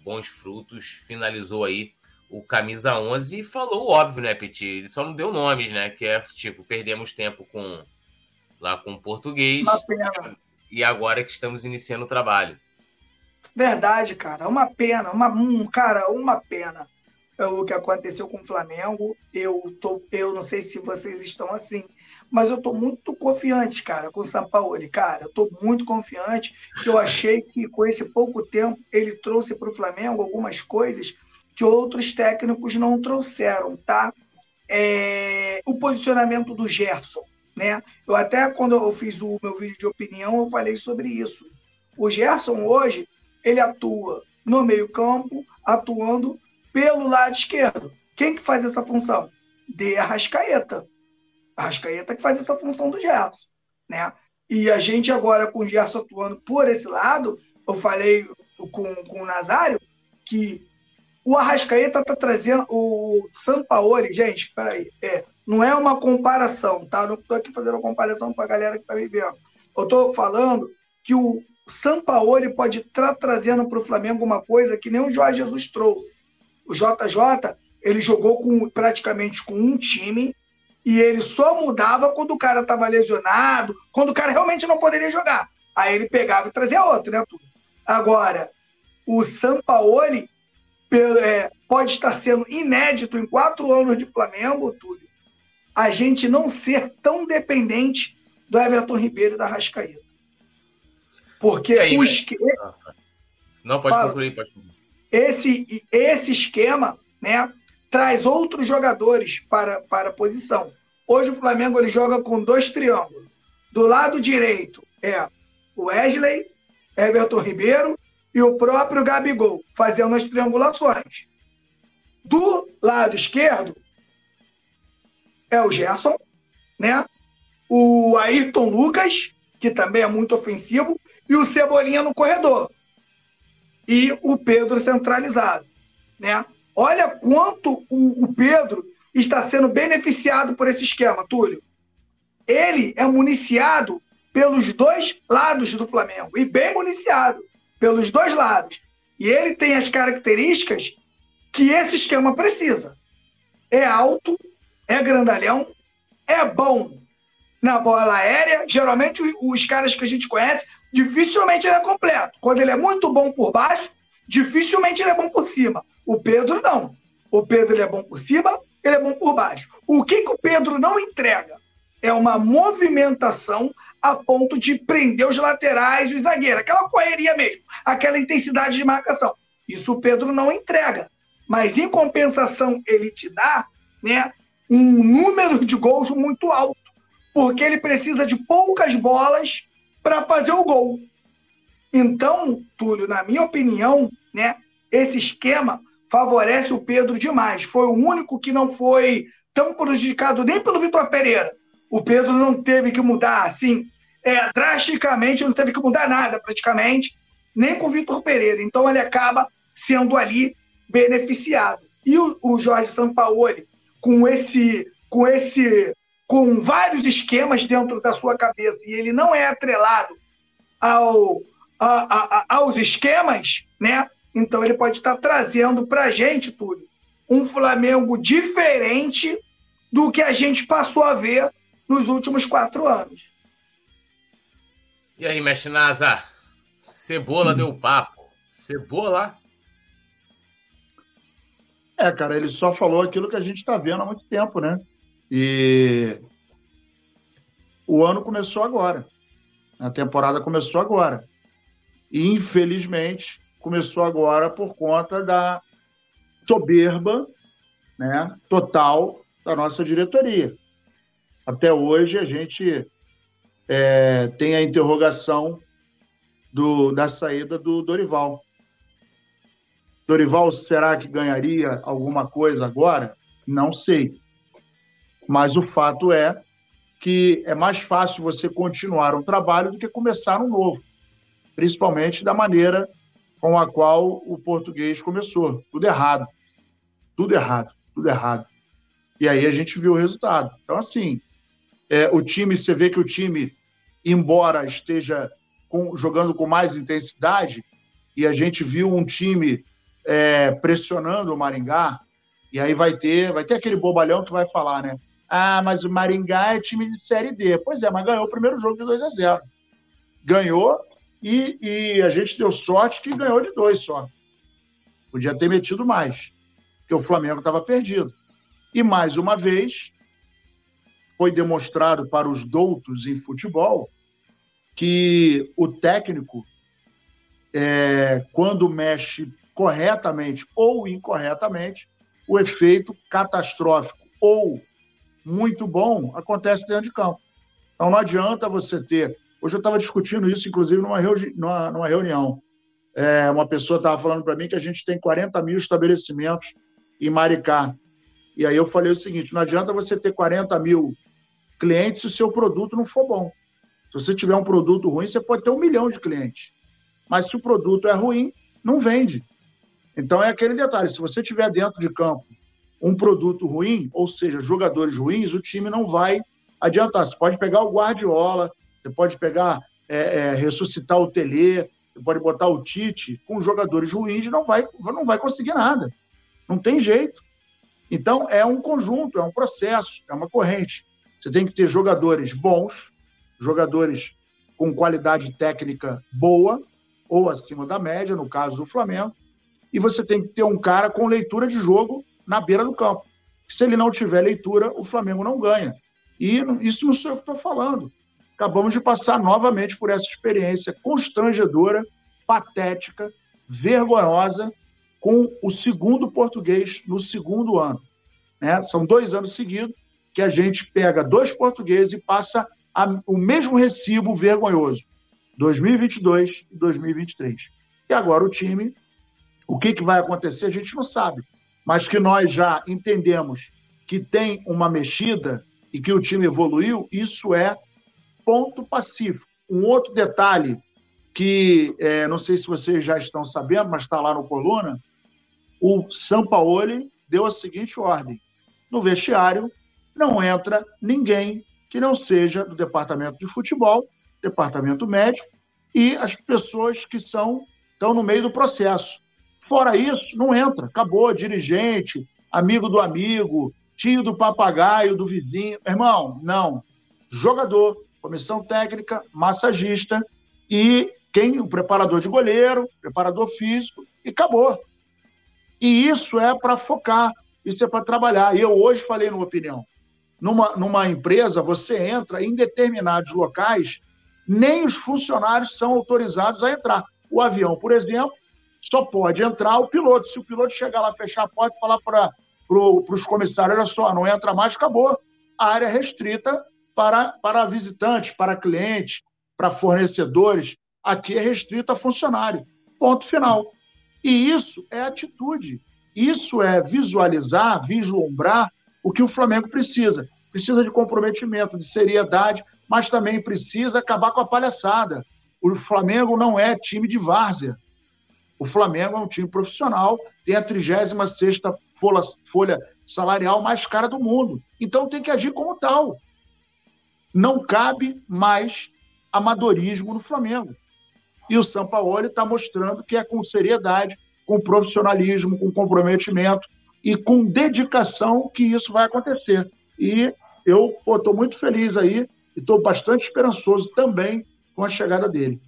bons frutos, finalizou aí o camisa 11 e falou óbvio, né, Petit? Ele só não deu nomes, né? Que é tipo, perdemos tempo com lá com o português. Uma pena. E agora que estamos iniciando o trabalho. Verdade, cara. Uma pena, uma, um, cara, uma pena o que aconteceu com o Flamengo. Eu, tô, eu não sei se vocês estão assim, mas eu estou muito confiante, cara, com o Sampaoli. Cara, eu estou muito confiante. Eu achei que com esse pouco tempo ele trouxe para o Flamengo algumas coisas que outros técnicos não trouxeram, tá? É... o posicionamento do Gerson, né? Eu até quando eu fiz o meu vídeo de opinião eu falei sobre isso. O Gerson hoje ele atua no meio campo, atuando pelo lado esquerdo. Quem que faz essa função? De Arrascaeta. Arrascaeta que faz essa função do Gerson, né? E a gente agora com o Gerson atuando por esse lado, eu falei com, com o Nazário que o Arrascaeta está trazendo o Sampaoli, gente, peraí, é, não é uma comparação, tá? Não estou aqui fazendo uma comparação para a galera que está vivendo. Eu estou falando que o Sampaoli pode estar tá trazendo para o Flamengo uma coisa que nem o Jorge Jesus trouxe. O JJ, ele jogou com, praticamente com um time e ele só mudava quando o cara estava lesionado, quando o cara realmente não poderia jogar. Aí ele pegava e trazia outro, né? Tudo. Agora, o Sampaoli é, pode estar sendo inédito em quatro anos de Flamengo, Túlio, a gente não ser tão dependente do Everton Ribeiro e da Rascaída. Porque aí, o esquerdo. Não, pode Fala. concluir, pode concluir. esse, esse esquema né, traz outros jogadores para, para a posição. Hoje o Flamengo ele joga com dois triângulos. Do lado direito é o Wesley, Everton Ribeiro e o próprio Gabigol, fazendo as triangulações. Do lado esquerdo é o Gerson, né? o Ayrton Lucas, que também é muito ofensivo, e o Cebolinha no corredor. E o Pedro centralizado. Né? Olha quanto o, o Pedro está sendo beneficiado por esse esquema, Túlio. Ele é municiado pelos dois lados do Flamengo, e bem municiado pelos dois lados. E ele tem as características que esse esquema precisa. É alto, é grandalhão, é bom na bola aérea. Geralmente, os caras que a gente conhece, dificilmente ele é completo. Quando ele é muito bom por baixo, dificilmente ele é bom por cima. O Pedro não. O Pedro ele é bom por cima, ele é bom por baixo. O que, que o Pedro não entrega? É uma movimentação a ponto de prender os laterais e os zagueiros. Aquela correria mesmo, aquela intensidade de marcação. Isso o Pedro não entrega. Mas em compensação, ele te dá né, um número de gols muito alto. Porque ele precisa de poucas bolas para fazer o gol. Então, Túlio, na minha opinião, né, esse esquema favorece o Pedro demais. Foi o único que não foi tão prejudicado nem pelo Vitor Pereira. O Pedro não teve que mudar assim, é, drasticamente, não teve que mudar nada praticamente, nem com o Vitor Pereira. Então ele acaba sendo ali beneficiado. E o, o Jorge Sampaoli, com esse, com esse, com vários esquemas dentro da sua cabeça, e ele não é atrelado ao, a, a, aos esquemas, né? Então ele pode estar trazendo para a gente, tudo um Flamengo diferente do que a gente passou a ver nos últimos quatro anos. E aí, mestre Nasa? Cebola hum. deu papo. Cebola? É, cara, ele só falou aquilo que a gente está vendo há muito tempo, né? E o ano começou agora. A temporada começou agora. E, infelizmente, começou agora por conta da soberba né, total da nossa diretoria. Até hoje a gente é, tem a interrogação do, da saída do Dorival. Dorival será que ganharia alguma coisa agora? Não sei. Mas o fato é que é mais fácil você continuar um trabalho do que começar um novo, principalmente da maneira com a qual o português começou. Tudo errado. Tudo errado. Tudo errado. E aí a gente viu o resultado. Então, assim, é, o time, você vê que o time, embora esteja com, jogando com mais intensidade, e a gente viu um time é, pressionando o Maringá, e aí vai ter, vai ter aquele bobalhão que vai falar, né? Ah, mas o Maringá é time de Série D. Pois é, mas ganhou o primeiro jogo de 2 a 0 Ganhou e, e, a gente deu sorte que ganhou de dois só. Podia ter metido mais, porque o Flamengo estava perdido. E mais uma vez, foi demonstrado para os doutos em futebol que o técnico, é, quando mexe corretamente ou incorretamente, o efeito catastrófico ou muito bom acontece dentro de campo. Então não adianta você ter Hoje eu estava discutindo isso, inclusive, numa, reuni numa, numa reunião. É, uma pessoa estava falando para mim que a gente tem 40 mil estabelecimentos em Maricá. E aí eu falei o seguinte: não adianta você ter 40 mil clientes se o seu produto não for bom. Se você tiver um produto ruim, você pode ter um milhão de clientes. Mas se o produto é ruim, não vende. Então é aquele detalhe: se você tiver dentro de campo um produto ruim, ou seja, jogadores ruins, o time não vai adiantar. Você pode pegar o Guardiola, você pode pegar, é, é, ressuscitar o Tele, você pode botar o Tite com jogadores ruins, não vai, não vai conseguir nada. Não tem jeito. Então, é um conjunto, é um processo, é uma corrente. Você tem que ter jogadores bons, jogadores com qualidade técnica boa, ou acima da média, no caso do Flamengo, e você tem que ter um cara com leitura de jogo na beira do campo. Se ele não tiver leitura, o Flamengo não ganha. E isso não sou eu que estou falando acabamos de passar novamente por essa experiência constrangedora, patética, vergonhosa com o segundo português no segundo ano. Né? São dois anos seguidos que a gente pega dois portugueses e passa a, o mesmo recibo vergonhoso, 2022 e 2023. E agora o time, o que, que vai acontecer, a gente não sabe, mas que nós já entendemos que tem uma mexida e que o time evoluiu, isso é ponto pacífico. Um outro detalhe que é, não sei se vocês já estão sabendo, mas está lá no Coluna, o Sampaoli deu a seguinte ordem: no vestiário não entra ninguém que não seja do departamento de futebol, departamento médico e as pessoas que são estão no meio do processo. Fora isso, não entra. Acabou, dirigente, amigo do amigo, tio do papagaio, do vizinho. Irmão, não. Jogador, comissão técnica, massagista e quem? O preparador de goleiro, preparador físico, e acabou. E isso é para focar, isso é para trabalhar. E eu hoje falei numa opinião. Numa, numa empresa, você entra em determinados locais, nem os funcionários são autorizados a entrar. O avião, por exemplo, só pode entrar o piloto. Se o piloto chegar lá, fechar a porta e falar para pro, os comissários, olha só, não entra mais, acabou. A área restrita para, para visitantes, para clientes, para fornecedores. Aqui é restrito a funcionário. Ponto final. E isso é atitude. Isso é visualizar, vislumbrar o que o Flamengo precisa. Precisa de comprometimento, de seriedade, mas também precisa acabar com a palhaçada. O Flamengo não é time de várzea. O Flamengo é um time profissional, tem a 36 folha, folha salarial mais cara do mundo. Então tem que agir como tal. Não cabe mais amadorismo no Flamengo. E o Sampaoli está mostrando que é com seriedade, com profissionalismo, com comprometimento e com dedicação que isso vai acontecer. E eu estou muito feliz aí e estou bastante esperançoso também com a chegada dele.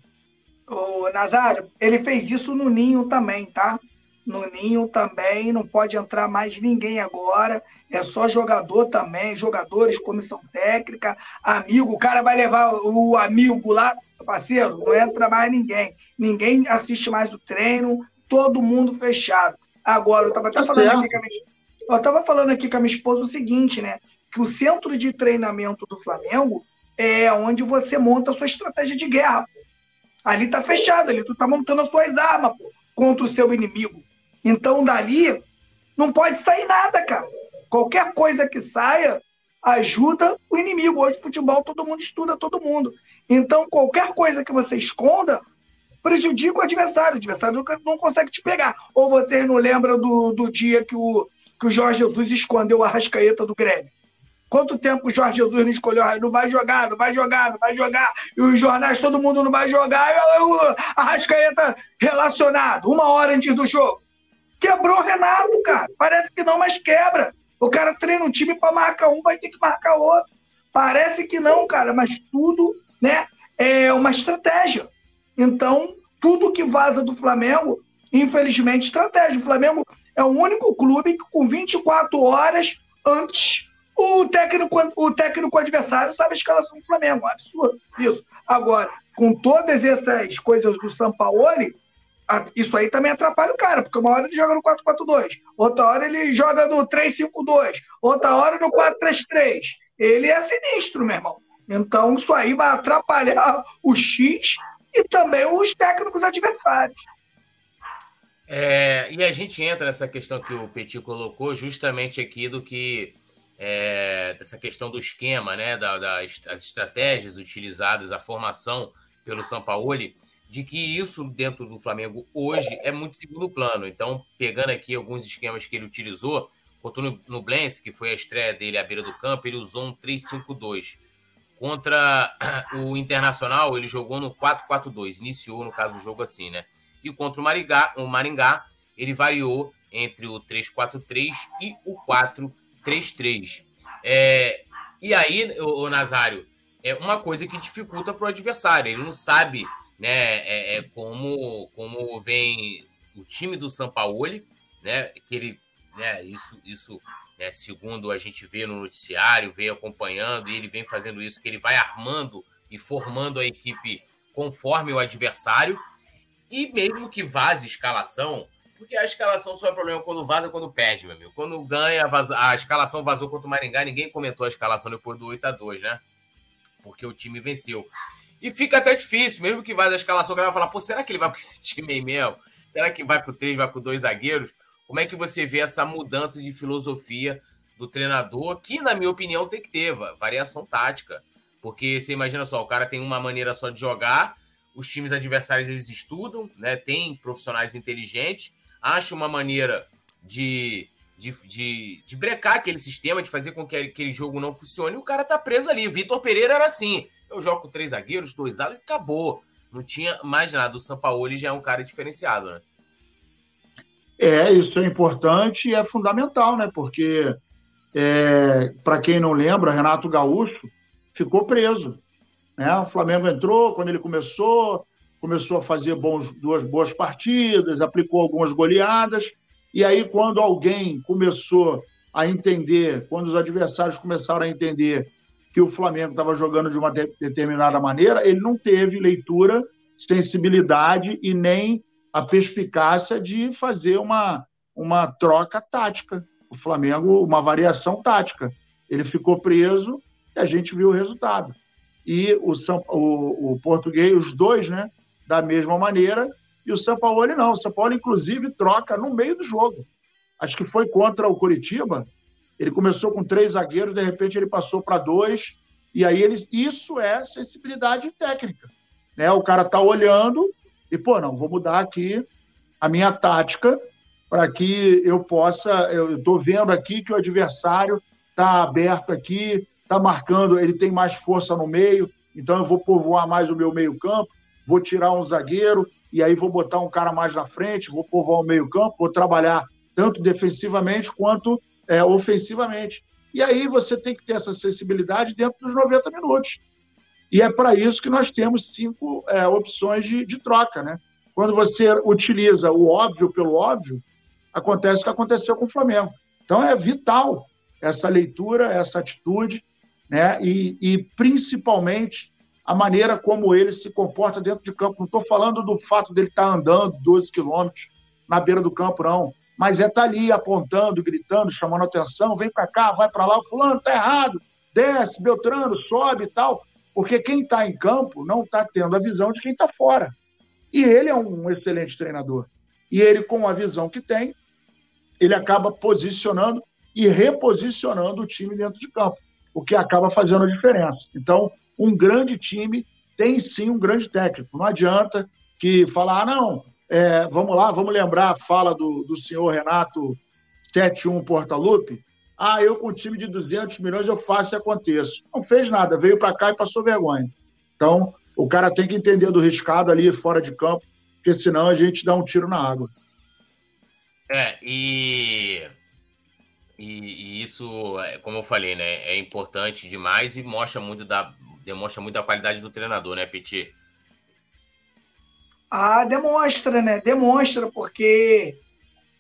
O Nazário, ele fez isso no Ninho também, tá? No Ninho também, não pode entrar mais ninguém agora. É só jogador também, jogadores, comissão técnica, amigo. O cara vai levar o amigo lá, parceiro, não entra mais ninguém. Ninguém assiste mais o treino, todo mundo fechado. Agora, eu estava até tá falando aqui com a minha, eu tava falando aqui com a minha esposa o seguinte, né? Que o centro de treinamento do Flamengo é onde você monta a sua estratégia de guerra. Pô. Ali tá fechado, ali tu tá montando as suas armas pô, contra o seu inimigo. Então, dali, não pode sair nada, cara. Qualquer coisa que saia ajuda o inimigo. Hoje, futebol, todo mundo estuda todo mundo. Então, qualquer coisa que você esconda prejudica o adversário. O adversário não consegue te pegar. Ou vocês não lembram do, do dia que o, que o Jorge Jesus escondeu a rascaeta do Grêmio? Quanto tempo o Jorge Jesus não escolheu? Não vai jogar, não vai jogar, não vai jogar. E os jornais, todo mundo não vai jogar. O Arrascaeta relacionado, uma hora antes do jogo. Quebrou o Renato, cara. Parece que não, mas quebra. O cara treina um time para marcar um, vai ter que marcar outro. Parece que não, cara, mas tudo né, é uma estratégia. Então, tudo que vaza do Flamengo, infelizmente, estratégia. O Flamengo é o único clube que, com 24 horas antes, o técnico, o técnico adversário sabe a escalação do Flamengo. É absurdo isso. Agora, com todas essas coisas do Sampaoli, isso aí também atrapalha o cara, porque uma hora ele joga no 4-4-2, outra hora ele joga no 3-5-2, outra hora no 4-3-3. Ele é sinistro, meu irmão. Então, isso aí vai atrapalhar o X e também os técnicos adversários. É, e a gente entra nessa questão que o Petit colocou, justamente aqui do que. É, dessa questão do esquema, né, da, das as estratégias utilizadas, a formação pelo Sampaoli de que isso dentro do Flamengo hoje é muito segundo plano. Então, pegando aqui alguns esquemas que ele utilizou, contra o Nublense, que foi a estreia dele à beira do campo, ele usou um 3-5-2. Contra o Internacional, ele jogou no 4-4-2, iniciou, no caso, o jogo assim, né? E contra o Maringá, o Maringá ele variou entre o 3-4-3 e o 4-3-3. É, e aí, o, Nazário, é uma coisa que dificulta para o adversário. Ele não sabe né? É, é, como, como vem o time do Sampaoli, né? Que ele, né? Isso, isso né? segundo a gente vê no noticiário, vem acompanhando e ele vem fazendo isso, que ele vai armando e formando a equipe conforme o adversário. E mesmo que vaze escalação, Porque a escalação só é problema quando vaza quando perde, meu amigo. Quando ganha, a escalação vazou contra o Maringá, ninguém comentou a escalação depois do 8 a 2 né? Porque o time venceu. E fica até difícil, mesmo que vaza a escalação, o cara vai falar, pô, será que ele vai com esse time aí mesmo? Será que vai com três, vai com dois zagueiros? Como é que você vê essa mudança de filosofia do treinador, que, na minha opinião, tem que ter variação tática. Porque você imagina só, o cara tem uma maneira só de jogar, os times adversários eles estudam, né? Tem profissionais inteligentes, acha uma maneira de, de, de, de brecar aquele sistema, de fazer com que aquele jogo não funcione, e o cara tá preso ali. O Vitor Pereira era assim. Eu jogo com três zagueiros, dois alas e acabou. Não tinha mais nada. O Sampaoli já é um cara diferenciado, né? É, isso é importante e é fundamental, né? Porque, é, para quem não lembra, Renato Gaúcho ficou preso. Né? O Flamengo entrou, quando ele começou, começou a fazer bons, duas boas partidas, aplicou algumas goleadas, e aí quando alguém começou a entender, quando os adversários começaram a entender que o Flamengo estava jogando de uma de determinada maneira, ele não teve leitura, sensibilidade e nem a perspicácia de fazer uma, uma troca tática. O Flamengo, uma variação tática. Ele ficou preso e a gente viu o resultado. E o, São, o, o português, os dois, né, da mesma maneira, e o São Paulo não. O São Paulo, inclusive, troca no meio do jogo. Acho que foi contra o Curitiba. Ele começou com três zagueiros, de repente ele passou para dois, e aí eles. Isso é sensibilidade técnica. Né? O cara tá olhando e, pô, não, vou mudar aqui a minha tática para que eu possa. Eu estou vendo aqui que o adversário está aberto aqui, está marcando, ele tem mais força no meio, então eu vou povoar mais o meu meio-campo, vou tirar um zagueiro e aí vou botar um cara mais na frente, vou povoar o meio-campo, vou trabalhar tanto defensivamente quanto é, ofensivamente. E aí você tem que ter essa sensibilidade dentro dos 90 minutos. E é para isso que nós temos cinco é, opções de, de troca, né? Quando você utiliza o óbvio pelo óbvio, acontece o que aconteceu com o Flamengo. Então é vital essa leitura, essa atitude, né? E, e principalmente a maneira como ele se comporta dentro de campo. Não estou falando do fato dele estar tá andando 12 quilômetros na beira do campo, não. Mas é tá ali apontando, gritando, chamando atenção, vem para cá, vai para lá, o fulano está errado, desce, Beltrano, sobe e tal. Porque quem está em campo não está tendo a visão de quem está fora. E ele é um excelente treinador. E ele, com a visão que tem, ele acaba posicionando e reposicionando o time dentro de campo o que acaba fazendo a diferença. Então, um grande time tem sim um grande técnico. Não adianta que falar, ah, não, é, vamos lá, vamos lembrar a fala do, do senhor Renato 71 Portalupe. Ah, eu com um time de 200 milhões eu faço e aconteço. Não fez nada, veio para cá e passou vergonha. Então, o cara tem que entender do riscado ali fora de campo, porque senão a gente dá um tiro na água. É, e e, e, isso, é, como eu falei, né, é importante demais e mostra muito da, demonstra muito a qualidade do treinador, né, Petit? Ah, demonstra, né? Demonstra, porque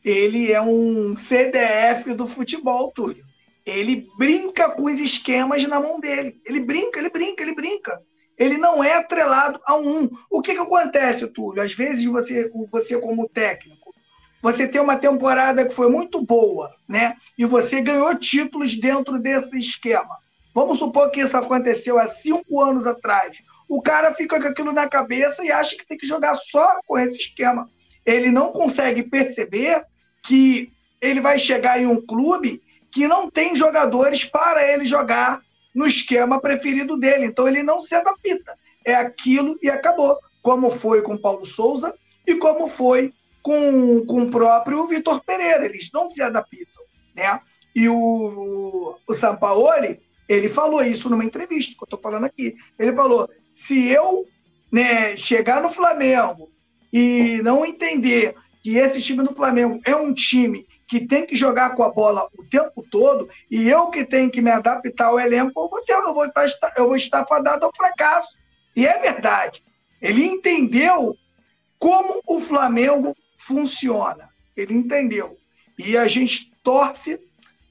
ele é um CDF do futebol, Túlio. Ele brinca com os esquemas na mão dele. Ele brinca, ele brinca, ele brinca. Ele não é atrelado a um. O que, que acontece, Túlio? Às vezes você, você como técnico, você tem uma temporada que foi muito boa, né? E você ganhou títulos dentro desse esquema. Vamos supor que isso aconteceu há cinco anos atrás. O cara fica com aquilo na cabeça e acha que tem que jogar só com esse esquema. Ele não consegue perceber que ele vai chegar em um clube que não tem jogadores para ele jogar no esquema preferido dele. Então ele não se adapta. É aquilo e acabou. Como foi com Paulo Souza e como foi com, com o próprio Vitor Pereira, eles não se adaptam, né? E o, o Sampaoli, ele falou isso numa entrevista que eu estou falando aqui. Ele falou: se eu né, chegar no Flamengo e não entender que esse time do Flamengo é um time que tem que jogar com a bola o tempo todo e eu que tenho que me adaptar ao elenco, eu vou, ter, eu vou, estar, eu vou estar fadado ao fracasso. E é verdade. Ele entendeu como o Flamengo funciona. Ele entendeu. E a gente torce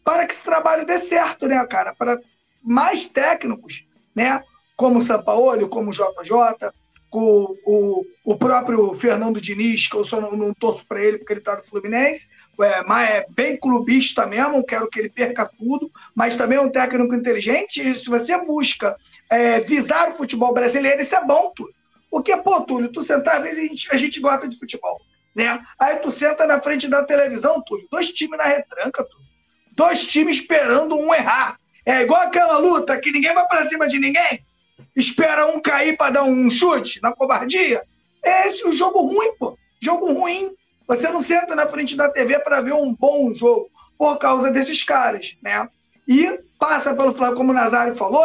para que esse trabalho dê certo, né, cara? Para mais técnicos, né? Como o Sampaoli, como o JJ, com o, o próprio Fernando Diniz, que eu só não, não torço para ele porque ele está no Fluminense, é, mas é bem clubista mesmo, quero que ele perca tudo, mas também é um técnico inteligente. E se você busca é, visar o futebol brasileiro, isso é bom, Túlio. Porque, pô, Túlio, tu sentar, às vezes a gente, a gente gosta de futebol, né? Aí tu senta na frente da televisão, Túlio, dois times na retranca, Túlio. Dois times esperando um errar. É igual aquela luta que ninguém vai para cima de ninguém, espera um cair para dar um chute na covardia. É esse o jogo ruim, pô. Jogo ruim. Você não senta na frente da TV para ver um bom jogo por causa desses caras, né? E passa pelo Flamengo, como o Nazário falou,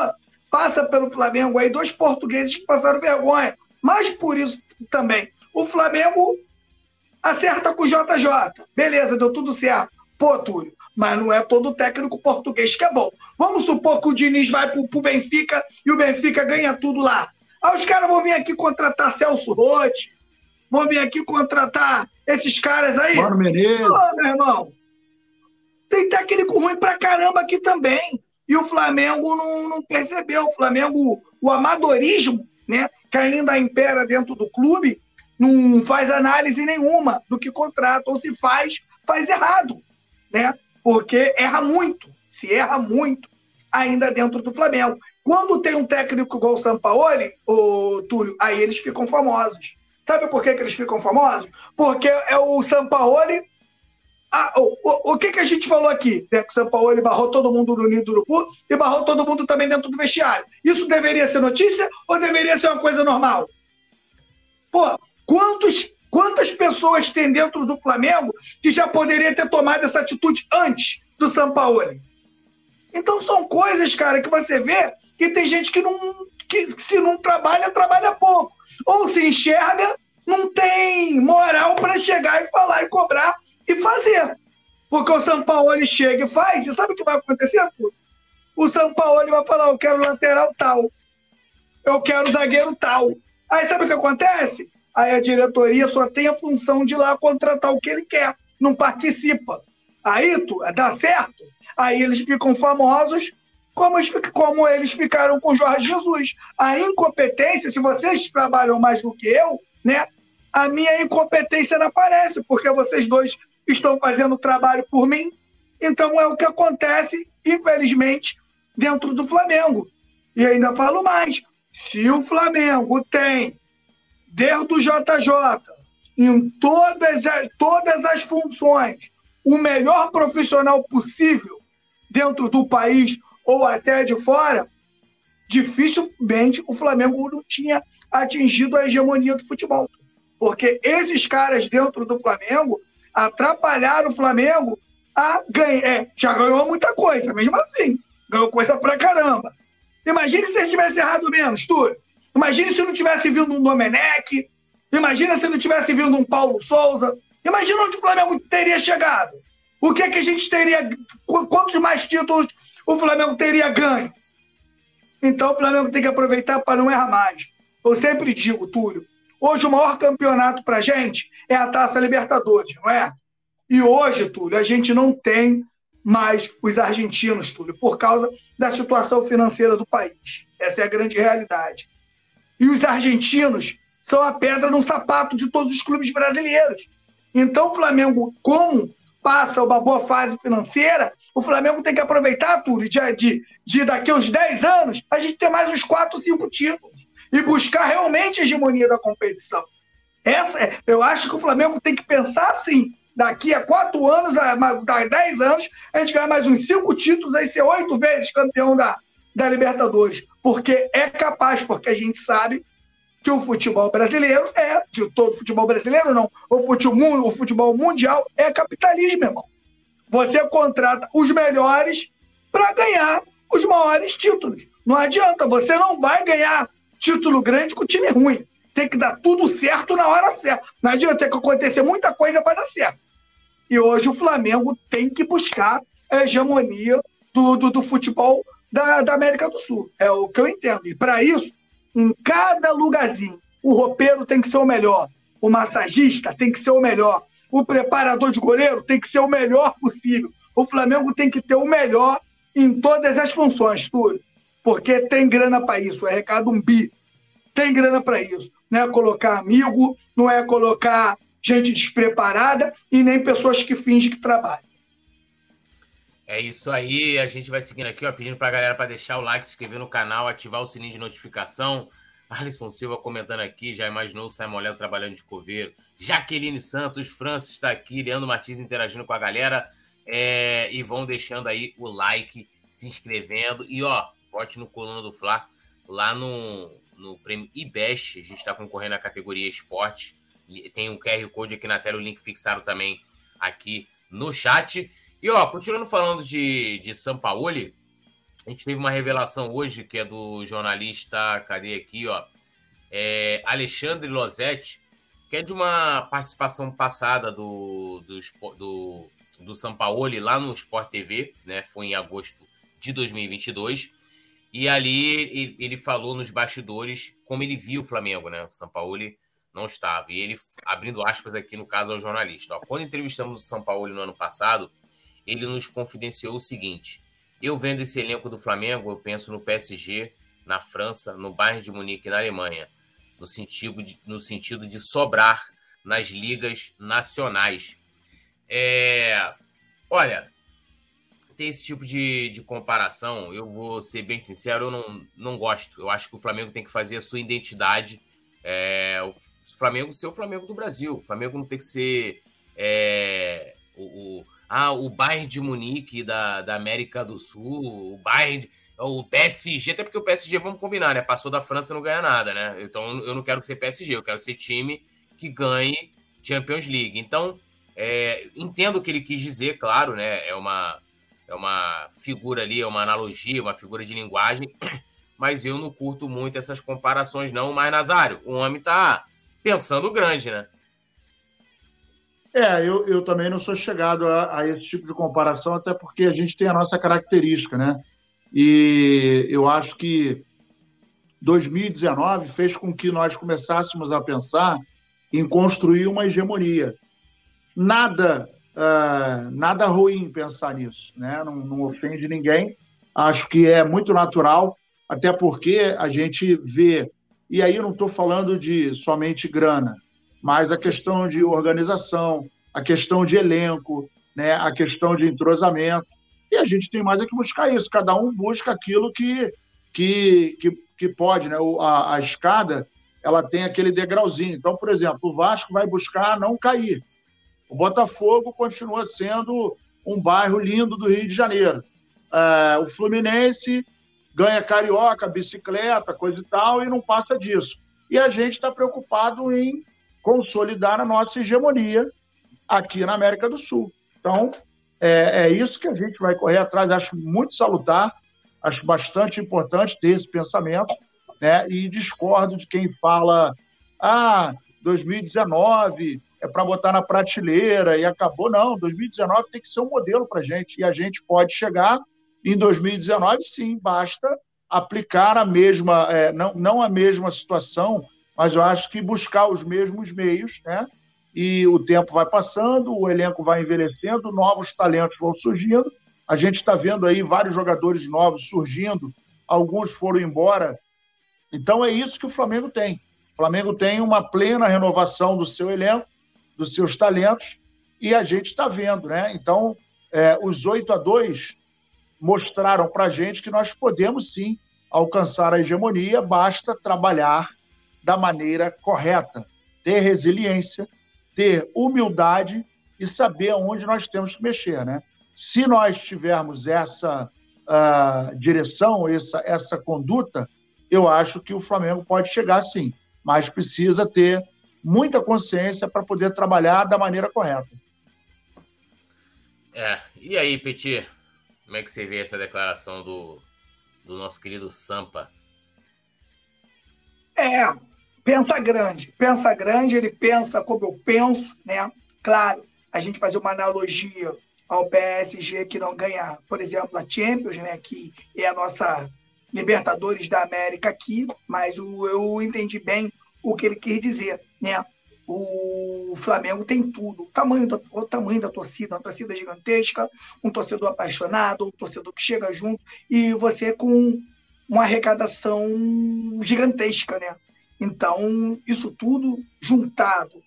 passa pelo Flamengo aí dois portugueses que passaram vergonha. Mas por isso também, o Flamengo acerta com o JJ. Beleza, deu tudo certo. Pô, Túlio, mas não é todo técnico português que é bom. Vamos supor que o Diniz vai pro, pro Benfica e o Benfica ganha tudo lá. Aí os caras vão vir aqui contratar Celso Rotti, vão vir aqui contratar esses caras aí. Mano Menezes. Pô, meu irmão, tem técnico ruim pra caramba aqui também. E o Flamengo não, não percebeu. O Flamengo, o amadorismo, né, que ainda impera dentro do clube, não faz análise nenhuma do que contrata, ou se faz, faz errado, né? Porque erra muito, se erra muito ainda dentro do Flamengo. Quando tem um técnico igual o Sampaoli, o Túlio, aí eles ficam famosos. Sabe por que, que eles ficam famosos? Porque é o Sampaoli. Ah, o, o, o que, que a gente falou aqui? É que o Sampaoli barrou todo mundo no Ninho do Urubu e barrou todo mundo também dentro do vestiário. Isso deveria ser notícia ou deveria ser uma coisa normal? Pô, quantos, quantas pessoas tem dentro do Flamengo que já poderia ter tomado essa atitude antes do Sampaoli? Então são coisas, cara, que você vê que tem gente que não que se não trabalha, trabalha pouco. Ou se enxerga, não tem moral para chegar e falar e cobrar e fazer. Porque o São Paulo chega e faz, e sabe o que vai acontecer, Arthur? O São Paulo vai falar: eu quero lateral tal, eu quero zagueiro tal. Aí sabe o que acontece? Aí a diretoria só tem a função de ir lá contratar o que ele quer, não participa. Aí tu, dá certo? Aí eles ficam famosos como, como eles ficaram com Jorge Jesus. A incompetência, se vocês trabalham mais do que eu, né? A minha incompetência não aparece, porque vocês dois estão fazendo trabalho por mim. Então é o que acontece, infelizmente, dentro do Flamengo. E ainda falo mais: se o Flamengo tem, desde o JJ, em todas as, todas as funções, o melhor profissional possível dentro do país, ou até de fora, dificilmente o Flamengo não tinha atingido a hegemonia do futebol. Porque esses caras dentro do Flamengo atrapalharam o Flamengo a ganhar. É, já ganhou muita coisa, mesmo assim. Ganhou coisa pra caramba. Imagine se ele tivesse errado menos, Túlio. Imagine se não tivesse vindo um Domenech. Imagina se não tivesse vindo um Paulo Souza. Imagina onde o Flamengo teria chegado. O que, é que a gente teria. Quantos mais títulos o Flamengo teria ganho. Então o Flamengo tem que aproveitar para não errar mais. Eu sempre digo, Túlio, hoje o maior campeonato para a gente é a Taça Libertadores, não é? E hoje, Túlio, a gente não tem mais os argentinos, Túlio, por causa da situação financeira do país. Essa é a grande realidade. E os argentinos são a pedra no sapato de todos os clubes brasileiros. Então, o Flamengo, como passa uma boa fase financeira, o Flamengo tem que aproveitar, tudo de, de, de daqui uns 10 anos, a gente ter mais uns 4, 5 títulos e buscar realmente a hegemonia da competição. Essa, é, eu acho que o Flamengo tem que pensar assim. Daqui a 4 anos, a, a 10 anos, a gente ganhar mais uns 5 títulos, aí ser 8 vezes campeão da, da Libertadores. Porque é capaz, porque a gente sabe que o futebol brasileiro é, de todo futebol brasileiro não, o futebol, o futebol mundial é capitalismo, irmão. Você contrata os melhores para ganhar os maiores títulos. Não adianta, você não vai ganhar título grande com time ruim. Tem que dar tudo certo na hora certa. Não adianta, tem que acontecer muita coisa para dar certo. E hoje o Flamengo tem que buscar a hegemonia do, do, do futebol da, da, América do Sul. É o que eu entendo. E para isso, em cada lugarzinho, o roupeiro tem que ser o melhor, o massagista tem que ser o melhor, o preparador de goleiro tem que ser o melhor possível. O Flamengo tem que ter o melhor em todas as funções, Túlio. Porque tem grana para isso. É recado um bi. tem grana para isso. Não é colocar amigo, não é colocar gente despreparada e nem pessoas que fingem que trabalham. É isso aí, a gente vai seguindo aqui, ó, pedindo a galera para deixar o like, se inscrever no canal, ativar o sininho de notificação. Alisson Silva comentando aqui, já imaginou o Simon Léo trabalhando de coveiro. Jaqueline Santos, Francis está aqui, Leandro Martins interagindo com a galera. É, e vão deixando aí o like, se inscrevendo. E ó, vote no Coluna do Fla, lá no, no prêmio IBEST. A gente está concorrendo à categoria esporte. Tem um QR Code aqui na tela, o link fixado também aqui no chat. E ó, continuando falando de, de Sampaoli, a gente teve uma revelação hoje que é do jornalista, cadê aqui, ó? É Alexandre Losetti, que é de uma participação passada do, do, do, do Sampaoli lá no Sport TV, né? Foi em agosto de 2022. E ali ele falou nos bastidores como ele viu o Flamengo, né? O Sampaoli não estava. E ele, abrindo aspas aqui no caso ao jornalista, ó, quando entrevistamos o Sampaoli no ano passado, ele nos confidenciou o seguinte: eu vendo esse elenco do Flamengo, eu penso no PSG, na França, no Bayern de Munique, na Alemanha, no sentido de, no sentido de sobrar nas ligas nacionais. É, olha, tem esse tipo de, de comparação, eu vou ser bem sincero, eu não, não gosto. Eu acho que o Flamengo tem que fazer a sua identidade. É, o Flamengo ser o Flamengo do Brasil. O Flamengo não tem que ser é, o, o ah, o Bayern de Munique da, da América do Sul, o Bayern, o PSG, até porque o PSG, vamos combinar, né? Passou da França e não ganha nada, né? Então eu não quero ser PSG, eu quero ser time que ganhe Champions League. Então, é, entendo o que ele quis dizer, claro, né? É uma, é uma figura ali, é uma analogia, uma figura de linguagem, mas eu não curto muito essas comparações, não. Mas, Nazário, o homem tá pensando grande, né? É, eu, eu também não sou chegado a, a, esse tipo de comparação, até porque a gente tem a nossa característica, né? E eu acho que 2019 fez com que nós começássemos a pensar em construir uma hegemonia. Nada, uh, nada ruim pensar nisso, né? Não, não ofende ninguém. Acho que é muito natural, até porque a gente vê, e aí eu não estou falando de somente grana, mas a questão de organização, a questão de elenco, né, a questão de entrosamento. E a gente tem mais é que buscar isso, cada um busca aquilo que, que, que, que pode. Né? A, a escada ela tem aquele degrauzinho. Então, por exemplo, o Vasco vai buscar não cair. O Botafogo continua sendo um bairro lindo do Rio de Janeiro. É, o Fluminense ganha carioca, bicicleta, coisa e tal, e não passa disso. E a gente está preocupado em consolidar a nossa hegemonia aqui na América do Sul. Então, é, é isso que a gente vai correr atrás. Acho muito salutar, acho bastante importante ter esse pensamento, né? E discordo de quem fala, ah, 2019 é para botar na prateleira e acabou. Não, 2019 tem que ser um modelo para a gente. E a gente pode chegar em 2019, sim, basta aplicar a mesma, é, não, não a mesma situação mas eu acho que buscar os mesmos meios, né? E o tempo vai passando, o elenco vai envelhecendo, novos talentos vão surgindo. A gente está vendo aí vários jogadores novos surgindo, alguns foram embora. Então é isso que o Flamengo tem. O Flamengo tem uma plena renovação do seu elenco, dos seus talentos, e a gente está vendo, né? Então, é, os 8 a 2 mostraram para a gente que nós podemos sim alcançar a hegemonia, basta trabalhar da maneira correta, ter resiliência, ter humildade e saber aonde nós temos que mexer, né? Se nós tivermos essa uh, direção, essa, essa conduta, eu acho que o Flamengo pode chegar sim, mas precisa ter muita consciência para poder trabalhar da maneira correta. É, e aí, Petit, como é que você vê essa declaração do, do nosso querido Sampa? É, pensa grande. Pensa grande, ele pensa como eu penso, né? Claro, a gente fazer uma analogia ao PSG que não ganha, por exemplo, a Champions, né? Que é a nossa Libertadores da América aqui, mas eu entendi bem o que ele quis dizer, né? O Flamengo tem tudo. O tamanho, da, o tamanho da torcida, uma torcida gigantesca, um torcedor apaixonado, um torcedor que chega junto, e você com uma arrecadação gigantesca, né? Então, isso tudo juntado,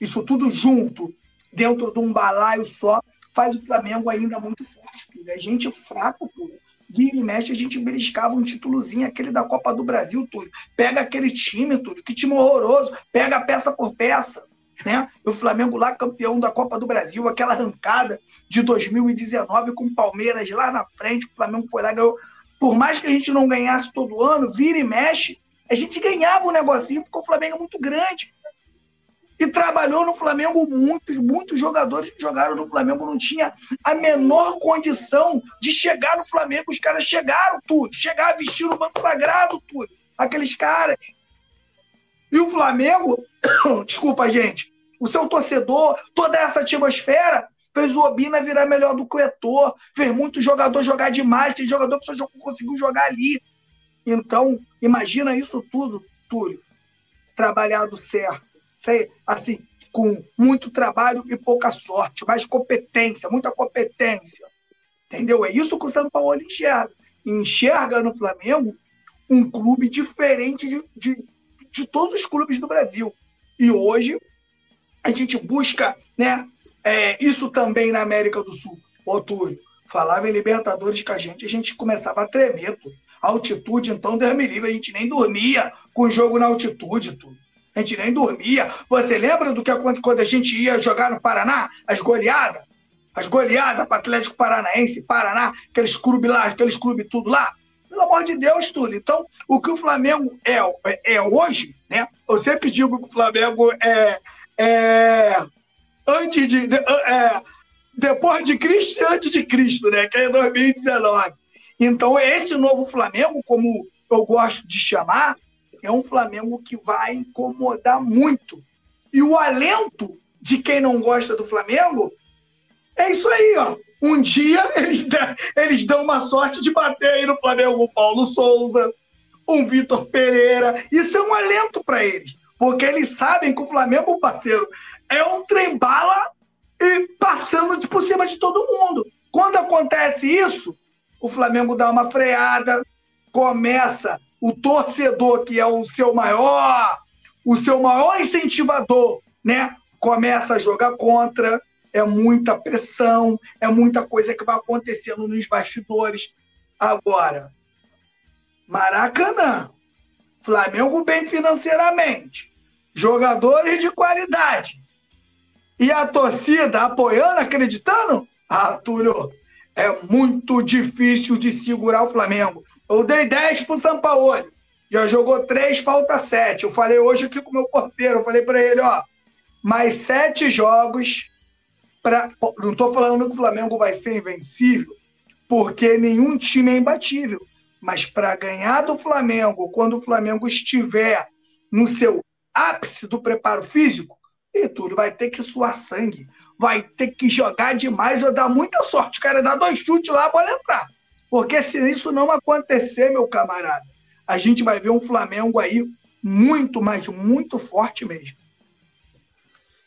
isso tudo junto, dentro de um balaio só, faz o Flamengo ainda muito forte. Tudo. A gente é fraco, tudo. Vira e mexe, a gente beliscava um títulozinho, aquele da Copa do Brasil, tudo. Pega aquele time, tudo. Que time horroroso. Pega peça por peça. Né? O Flamengo lá, campeão da Copa do Brasil, aquela arrancada de 2019 com o Palmeiras lá na frente, o Flamengo foi lá ganhou. Por mais que a gente não ganhasse todo ano, vira e mexe, a gente ganhava um negocinho, porque o Flamengo é muito grande. E trabalhou no Flamengo muitos, muitos jogadores que jogaram no Flamengo não tinha a menor condição de chegar no Flamengo. Os caras chegaram tudo, chegaram vestindo o banco sagrado, tudo. Aqueles caras. E o Flamengo, desculpa, gente, o seu torcedor, toda essa atmosfera, fez o Obina virar melhor do que o Etor, fez muito jogador jogar demais, tem jogador que só conseguiu jogar ali. Então, imagina isso tudo, Túlio, trabalhado certo, assim, com muito trabalho e pouca sorte, mas competência, muita competência. Entendeu? É isso que o São Paulo enxerga. Enxerga no Flamengo um clube diferente de, de, de todos os clubes do Brasil. E hoje a gente busca né, é, isso também na América do Sul. Ô, Túlio, falava em Libertadores com a gente, a gente começava a tremer. Tudo altitude, então, Deus me livre, a gente nem dormia com o jogo na altitude, tudo. A gente nem dormia. Você lembra do que aconteceu quando a gente ia jogar no Paraná? As goleadas? As goleadas para Atlético Paranaense, Paraná, aqueles clubes lá, aqueles clubes tudo lá. Pelo amor de Deus, tudo. Então, o que o Flamengo é, é, é hoje, né? Eu sempre digo que o Flamengo é, é antes de. É, depois de Cristo e antes de Cristo, né? Que é 2019. Então, esse novo Flamengo, como eu gosto de chamar, é um Flamengo que vai incomodar muito. E o alento de quem não gosta do Flamengo é isso aí, ó. Um dia eles, eles dão uma sorte de bater aí no Flamengo o Paulo Souza, um Vitor Pereira. Isso é um alento para eles, porque eles sabem que o Flamengo, parceiro, é um trem-bala e passando por cima de todo mundo. Quando acontece isso, o Flamengo dá uma freada, começa o torcedor, que é o seu maior, o seu maior incentivador, né? Começa a jogar contra, é muita pressão, é muita coisa que vai acontecendo nos bastidores. Agora, Maracanã, Flamengo bem financeiramente, jogadores de qualidade e a torcida apoiando, acreditando? Ah, Túlio, é muito difícil de segurar o Flamengo. Eu dei 10 pro São Paulo. Já jogou 3, falta 7. Eu falei hoje aqui com o meu porteiro, eu falei para ele, ó, mais 7 jogos para não estou falando que o Flamengo vai ser invencível, porque nenhum time é imbatível, mas para ganhar do Flamengo, quando o Flamengo estiver no seu ápice do preparo físico, e tudo vai ter que suar sangue vai ter que jogar demais ou dar muita sorte. O cara dá dois chutes lá, a bola entrar. Porque se isso não acontecer, meu camarada, a gente vai ver um Flamengo aí muito, mas muito forte mesmo.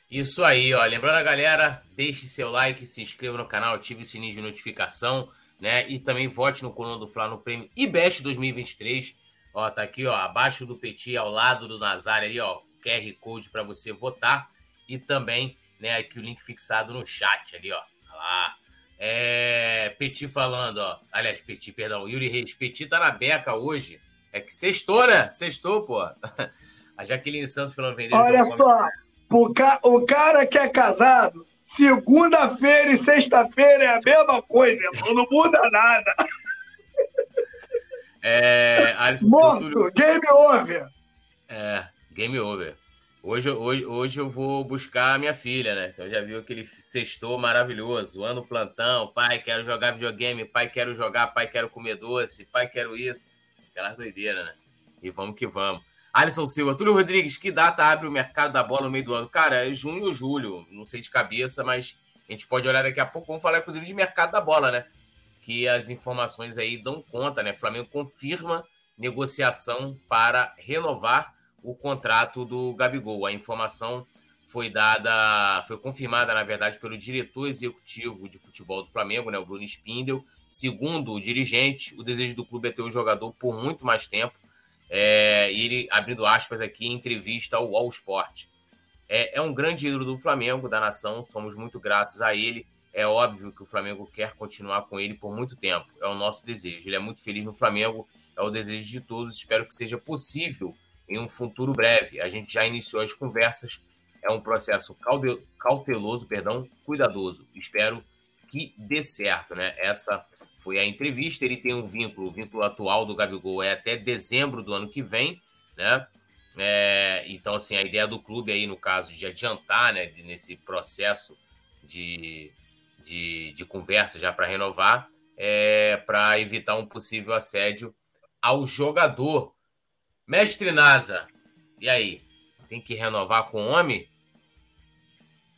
Isso aí, ó. Lembrando a galera, deixe seu like, se inscreva no canal, ative o sininho de notificação, né? E também vote no Coluna do Fla no prêmio IBEST 2023. Ó, tá aqui, ó, abaixo do Petit, ao lado do Nazário ali, ó, QR Code para você votar. E também né? Aqui o link fixado no chat ali, ó. Olha lá. É, Petit falando, ó. Aliás, Petit, perdão. Yuri Reis. Petit tá na beca hoje. É que sextou, né? Sextou, pô. A Jaqueline Santos falando vender. Olha só, o, ca... o cara que é casado, segunda-feira e sexta-feira é a mesma coisa, não muda nada. É, Morto, game over. É, game over. Hoje, hoje, hoje eu vou buscar a minha filha, né? Então já viu aquele sextou maravilhoso, ano plantão, pai, quero jogar videogame, pai, quero jogar, pai, quero comer doce, pai, quero isso. Aquela doideira, né? E vamos que vamos. Alisson Silva, Túlio Rodrigues, que data abre o mercado da bola no meio do ano? Cara, é junho ou julho, não sei de cabeça, mas a gente pode olhar daqui a pouco. Vamos falar, inclusive, de mercado da bola, né? Que as informações aí dão conta, né? Flamengo confirma negociação para renovar o contrato do Gabigol. A informação foi dada, foi confirmada, na verdade, pelo diretor executivo de futebol do Flamengo, né, o Bruno Spindel. Segundo o dirigente, o desejo do clube é ter o jogador por muito mais tempo. É, ele, abrindo aspas aqui, em entrevista ao All Sport. É, é um grande ídolo do Flamengo, da nação, somos muito gratos a ele. É óbvio que o Flamengo quer continuar com ele por muito tempo. É o nosso desejo. Ele é muito feliz no Flamengo, é o desejo de todos. Espero que seja possível em um futuro breve. A gente já iniciou as conversas. É um processo cauteloso, perdão, cuidadoso. Espero que dê certo, né? Essa foi a entrevista. Ele tem um vínculo, o vínculo atual do Gabigol é até dezembro do ano que vem, né? É, então, assim, a ideia do clube aí, no caso, de adiantar, né, de, nesse processo de, de, de conversa já para renovar, é, para evitar um possível assédio ao jogador. Mestre Nasa, e aí? Tem que renovar com o homem?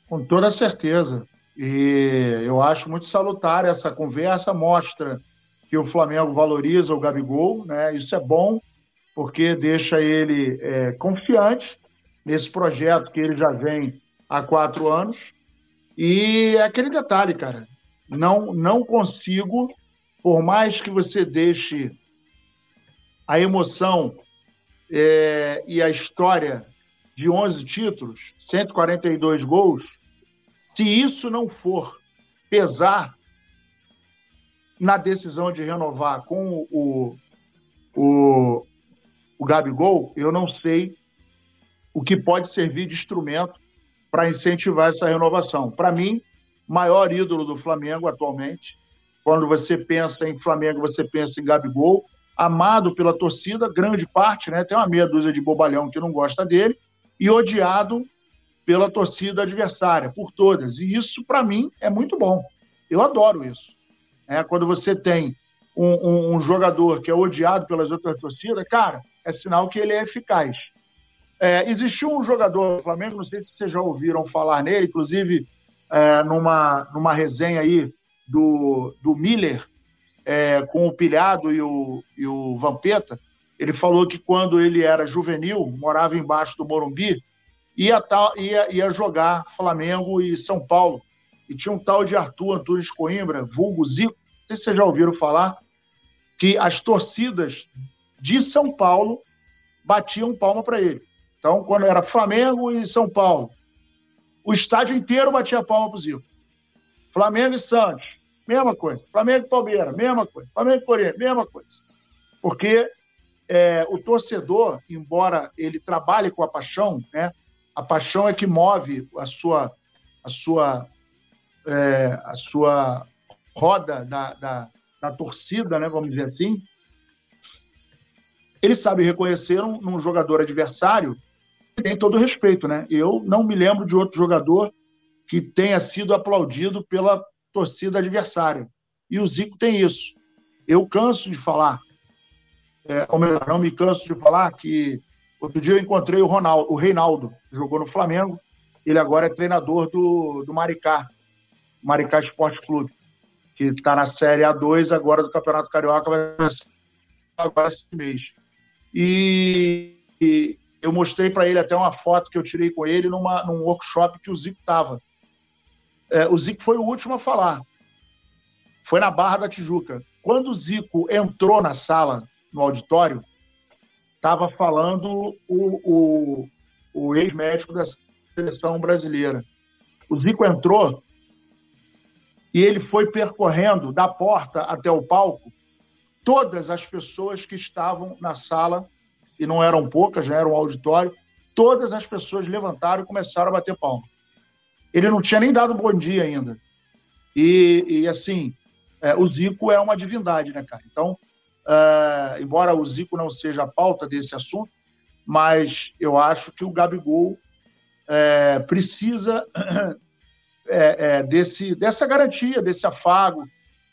Com toda certeza. E eu acho muito salutar essa conversa, mostra que o Flamengo valoriza o Gabigol, né? Isso é bom, porque deixa ele é, confiante nesse projeto que ele já vem há quatro anos. E é aquele detalhe, cara, não, não consigo, por mais que você deixe a emoção é, e a história de 11 títulos, 142 gols, se isso não for pesar na decisão de renovar com o, o, o Gabigol, eu não sei o que pode servir de instrumento para incentivar essa renovação. Para mim, maior ídolo do Flamengo atualmente. Quando você pensa em Flamengo, você pensa em Gabigol, amado pela torcida, grande parte, né? Tem uma meia dúzia de bobalhão que não gosta dele, e odiado pela torcida adversária, por todas. E isso, para mim, é muito bom. Eu adoro isso. É, quando você tem um, um, um, jogador que é odiado pelas outras torcidas, cara, é sinal que ele é eficaz. É, existiu um jogador do Flamengo, não sei se vocês já ouviram falar nele, inclusive é, numa, numa resenha aí do, do Miller é, com o Pilhado e o, e o Vampeta, ele falou que quando ele era juvenil, morava embaixo do Morumbi, ia, ia, ia jogar Flamengo e São Paulo. E tinha um tal de Arthur Antunes Coimbra, vulgo Zico, não sei se vocês já ouviram falar, que as torcidas de São Paulo batiam palma para ele. Então, quando era Flamengo e São Paulo, o estádio inteiro batia palma para o Zico. Flamengo e Santos, mesma coisa. Flamengo e Palmeiras, mesma coisa. Flamengo e Corinthians, mesma coisa. Porque é, o torcedor, embora ele trabalhe com a paixão, né, a paixão é que move a sua, a sua, é, a sua roda da, da, da, torcida, né, vamos dizer assim. Ele sabe reconhecer um, um jogador adversário e tem todo o respeito, né? Eu não me lembro de outro jogador que tenha sido aplaudido pela torcida adversária. E o Zico tem isso. Eu canso de falar, é, ou melhor, não me canso de falar que Outro dia eu encontrei o Ronaldo, o Reinaldo, que jogou no Flamengo. Ele agora é treinador do, do Maricá, Maricá Esporte Clube, que está na Série A2 agora do Campeonato Carioca, vai agora esse mês. E, e eu mostrei para ele até uma foto que eu tirei com ele numa, num workshop que o Zico estava. É, o Zico foi o último a falar. Foi na Barra da Tijuca. Quando o Zico entrou na sala, no auditório, estava falando o, o, o ex-médico da seleção brasileira. O Zico entrou e ele foi percorrendo da porta até o palco todas as pessoas que estavam na sala, e não eram poucas, já era um auditório, todas as pessoas levantaram e começaram a bater palma. Ele não tinha nem dado bom dia ainda. E, e assim, é, o Zico é uma divindade, né, cara? Então, Uh, embora o Zico não seja a pauta desse assunto, mas eu acho que o Gabigol é, precisa é, é, desse, dessa garantia, desse afago,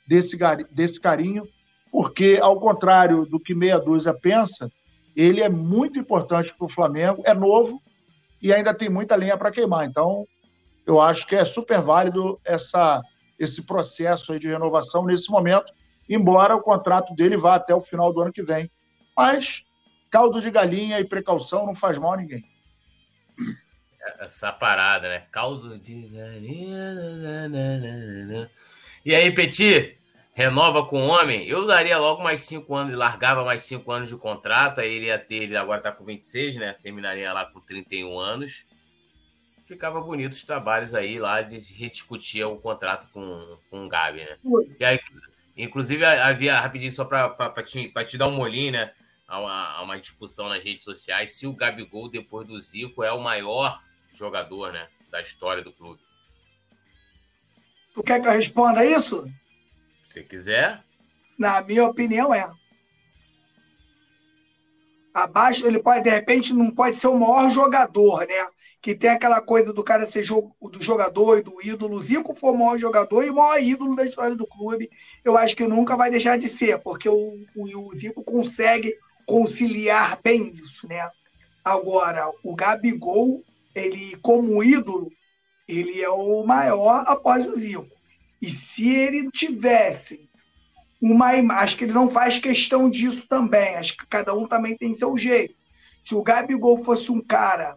desse, desse carinho, porque, ao contrário do que meia dúzia pensa, ele é muito importante para o Flamengo, é novo e ainda tem muita linha para queimar. Então, eu acho que é super válido essa, esse processo de renovação nesse momento, embora o contrato dele vá até o final do ano que vem. Mas caldo de galinha e precaução não faz mal a ninguém. Essa parada, né? Caldo de galinha. E aí, Petit? renova com o homem, eu daria logo mais cinco anos, largava mais cinco anos de contrato, aí ele ia ter, ele agora tá com 26, né? Terminaria lá com 31 anos. Ficava bonito os trabalhos aí lá de rediscutir o contrato com, com o Gabi, né? E aí, inclusive, havia, rapidinho, só para te, pra te dar um molinho, né? Há uma, há uma discussão nas redes sociais se o Gabigol, depois do Zico, é o maior jogador, né? Da história do clube. Tu quer que eu responda isso? Se quiser. Na minha opinião, é. Abaixo, ele pode, de repente, não pode ser o maior jogador, né? Que tem aquela coisa do cara ser do jogador e do ídolo. O Zico foi o maior jogador e o maior ídolo da história do clube. Eu acho que nunca vai deixar de ser, porque o, o, o Zico consegue conciliar bem isso, né? Agora, o Gabigol, ele, como ídolo, ele é o maior após o Zico. E se ele tivesse uma imagem, acho que ele não faz questão disso também, acho que cada um também tem seu jeito. Se o Gabigol fosse um cara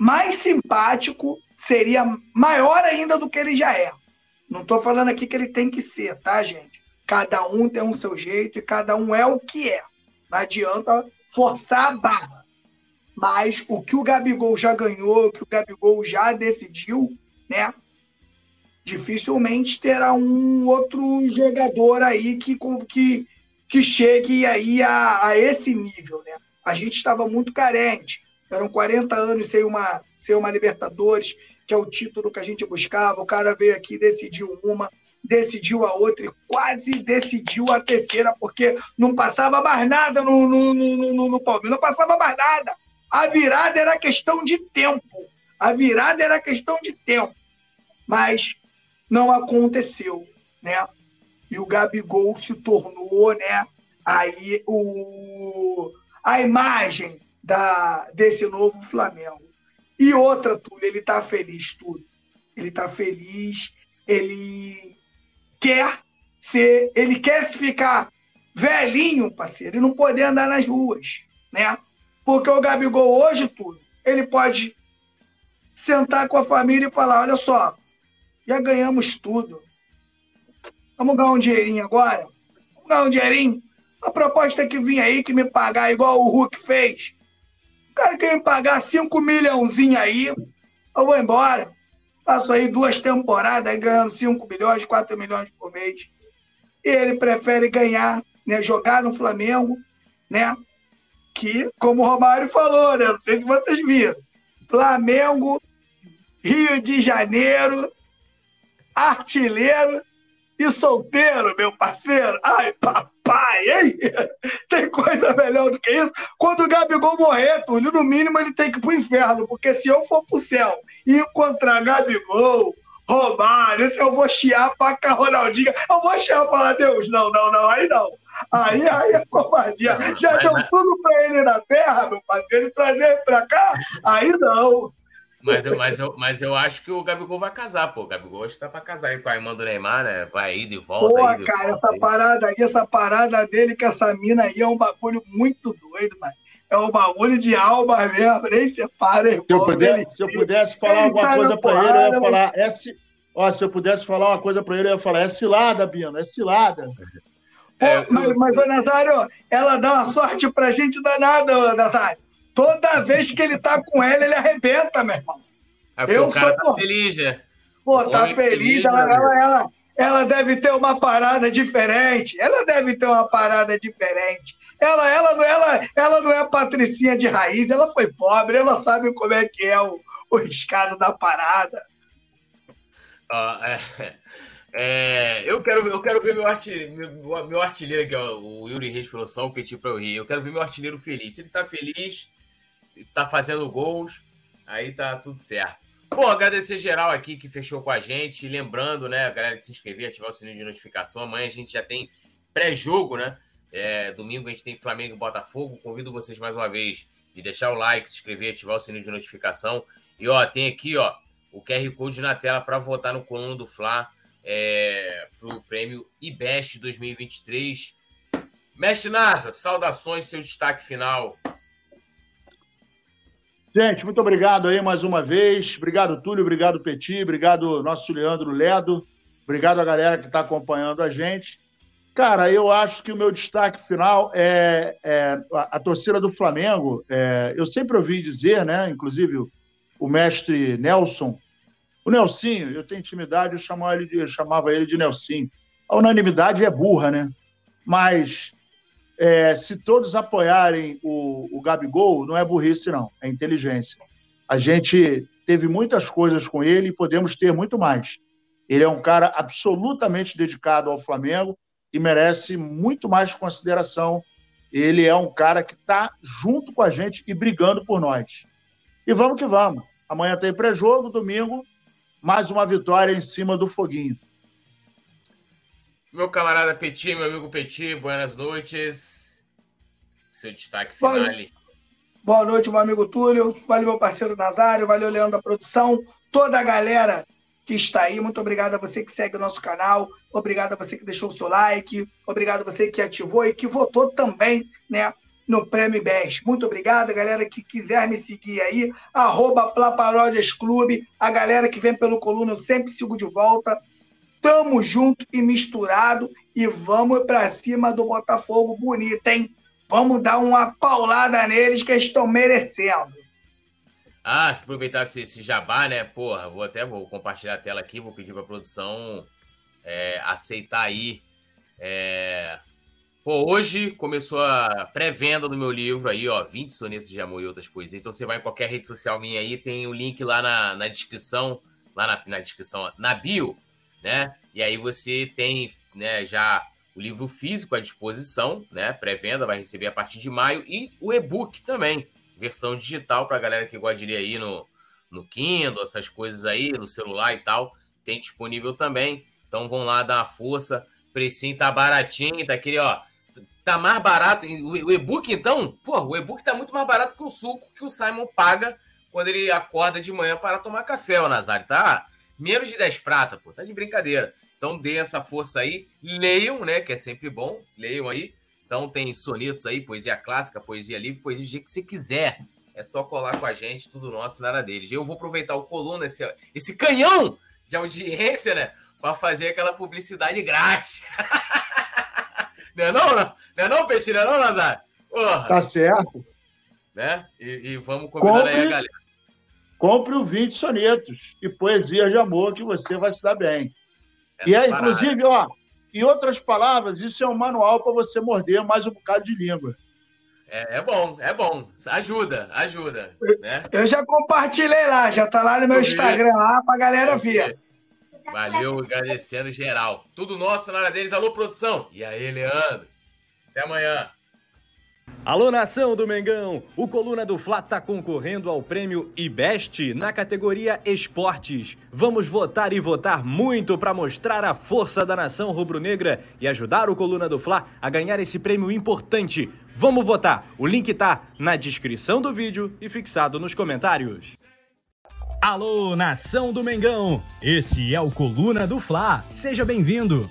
mais simpático, seria maior ainda do que ele já é. Não estou falando aqui que ele tem que ser, tá, gente? Cada um tem um seu jeito e cada um é o que é. Não adianta forçar a barra. Mas o que o Gabigol já ganhou, o que o Gabigol já decidiu, né? dificilmente terá um outro jogador aí que, que, que chegue aí a, a esse nível, né? A gente estava muito carente. Eram 40 anos sem uma, sem uma Libertadores, que é o título que a gente buscava. O cara veio aqui, decidiu uma, decidiu a outra e quase decidiu a terceira, porque não passava mais nada no, no, no, no, no Palmeiras, não passava mais nada. A virada era questão de tempo. A virada era questão de tempo. Mas não aconteceu, né? E o Gabigol se tornou, né? Aí o, a imagem da, desse novo Flamengo. E outra, Túlio, ele tá feliz, tudo. Ele tá feliz, ele quer ser, ele quer se ficar velhinho, parceiro, e não poder andar nas ruas, né? Porque o Gabigol hoje, tudo, ele pode sentar com a família e falar: olha só, já ganhamos tudo. Vamos ganhar um dinheirinho agora? Vamos ganhar um dinheirinho? A proposta que vinha aí, que me pagar igual o Hulk fez. Cara quer me pagar 5 milhãozinho aí, eu vou embora. Passo aí duas temporadas ganhando 5 milhões, 4 milhões por mês. E ele prefere ganhar, né, jogar no Flamengo, né? Que, como o Romário falou, né? Não sei se vocês viram. Flamengo, Rio de Janeiro, artilheiro e solteiro, meu parceiro. Ai, papai, hein? Tem coisa melhor do que isso? Quando o Gabigol morrer, Túlio, no mínimo ele tem que ir pro inferno, porque se eu for pro céu e encontrar Gabigol, Romário, se eu vou chiar pra cá, Ronaldinho, eu vou chiar pra lá, Deus, não, não, não, aí não. Aí, aí é covardia. Já deu tudo pra ele na terra, meu parceiro, trazer ele pra cá? Aí não. Mas eu, mas, eu, mas eu acho que o Gabigol vai casar, pô. O Gabigol acho que tá pra casar aí com a irmã do Neymar, né? Vai ir de volta. Pô, cara, volta, essa aí. parada aí, essa parada dele com essa mina aí é um bagulho muito doido, mano. É um bagulho de alma mesmo, nem separa, irmão. Se eu pudesse, se eu pudesse falar alguma coisa pra ele, eu ia falar. É, ó, se eu pudesse falar uma coisa pra ele, eu ia falar: é cilada, Bino, é cilada. Pô, é, mas, eu... mas, ô Nazário, ela dá uma sorte pra gente danada, Nazário. Toda vez que ele tá com ela, ele arrebenta, meu irmão. É eu sou, tá feliz, né? Pô, tá feliz, feliz ela, né? ela, ela, ela, deve ter uma parada diferente. Ela deve ter uma parada diferente. Ela, ela, ela, ela não é patricinha de raiz, ela foi pobre, ela sabe como é que é o, o riscado da parada. Uh, é, é, eu, quero, eu quero ver meu artilheiro, meu, meu artilheiro aqui, ó, o Yuri Reis falou só o petit para eu rir. Eu quero ver meu artilheiro feliz. Se ele tá feliz, tá fazendo gols, aí tá tudo certo. Bom, agradecer geral aqui que fechou com a gente. Lembrando, né, a galera de se inscrever, ativar o sininho de notificação. Amanhã a gente já tem pré-jogo, né? É, domingo a gente tem Flamengo e Botafogo. Convido vocês mais uma vez de deixar o like, se inscrever, ativar o sininho de notificação. E ó, tem aqui, ó, o QR Code na tela para votar no coluna do Fla é, para o prêmio IBEST 2023. Mestre Nasa, saudações, seu destaque final. Gente, muito obrigado aí mais uma vez. Obrigado, Túlio. Obrigado, Petit. Obrigado, nosso Leandro Ledo. Obrigado a galera que está acompanhando a gente. Cara, eu acho que o meu destaque final é, é a, a, torcida do Flamengo. É, eu sempre ouvi dizer, né? Inclusive o, o mestre Nelson, o Nelsinho, eu tenho intimidade, eu chamava ele de, chamava ele de Nelsinho. A unanimidade é burra, né? Mas é, se todos apoiarem o, o Gabigol, não é burrice, não, é inteligência. A gente teve muitas coisas com ele e podemos ter muito mais. Ele é um cara absolutamente dedicado ao Flamengo e merece muito mais consideração. Ele é um cara que está junto com a gente e brigando por nós. E vamos que vamos. Amanhã tem pré-jogo, domingo, mais uma vitória em cima do Foguinho. Meu camarada Petit, meu amigo Petit, boas noites. Seu destaque final. Boa noite, meu amigo Túlio. Valeu, meu parceiro Nazário. Valeu, Leandro da produção. Toda a galera que está aí. Muito obrigado a você que segue o nosso canal. Obrigado a você que deixou o seu like. Obrigado a você que ativou e que votou também, né? No Prêmio Best. Muito obrigado, galera que quiser me seguir aí, arroba Plaparódias Clube. A galera que vem pelo Coluna, eu sempre sigo de volta. Tamo junto e misturado e vamos para cima do Botafogo bonito, hein? Vamos dar uma paulada neles que estão merecendo. Ah, aproveitar esse, esse jabá, né? Porra, vou até vou compartilhar a tela aqui, vou pedir para a produção é, aceitar aí. É... Pô, hoje começou a pré-venda do meu livro aí, ó, 20 sonetos de amor e outras poesias. Então você vai em qualquer rede social minha aí, tem o um link lá na, na descrição, lá na, na descrição, na bio, né? E aí você tem, né, já o livro físico à disposição, né? Pré-venda, vai receber a partir de maio, e o e-book também, versão digital para a galera que gosta de ler aí no, no Kindle, essas coisas aí, no celular e tal, tem disponível também. Então vão lá dar uma força. Precinho tá baratinho, tá aquele, ó. Tá mais barato. O e-book, então, pô, o e-book tá muito mais barato que o suco que o Simon paga quando ele acorda de manhã para tomar café, o Nazário. Tá menos de 10 prata, pô, tá de brincadeira. Então dê essa força aí, leiam, né, que é sempre bom, leiam aí. Então tem sonetos aí, poesia clássica, poesia livre, poesia do jeito que você quiser. É só colar com a gente, tudo nosso, nada deles. Eu vou aproveitar o coluna, esse, esse canhão de audiência, né? Para fazer aquela publicidade grátis. não é não, não? Não é não, Peixe? Não é não, Nazar? Porra. Tá certo. Né? E, e vamos convidando compre, aí a galera. Compre o 20 sonetos e poesia de amor que você vai se dar bem. Essa e é, inclusive, ó, em outras palavras, isso é um manual para você morder mais um bocado de língua. É, é, bom, é bom. Ajuda, ajuda. Né? Eu já compartilhei lá, já tá lá no meu Instagram lá pra galera ver. Valeu, agradecendo geral. Tudo nosso na área deles. Alô, produção. E aí, Leandro. Até amanhã. Alô nação do Mengão! O Coluna do Fla está concorrendo ao prêmio IBEST na categoria Esportes. Vamos votar e votar muito para mostrar a força da nação rubro-negra e ajudar o Coluna do Fla a ganhar esse prêmio importante. Vamos votar! O link tá na descrição do vídeo e fixado nos comentários. Alô nação do Mengão! Esse é o Coluna do Fla. Seja bem-vindo!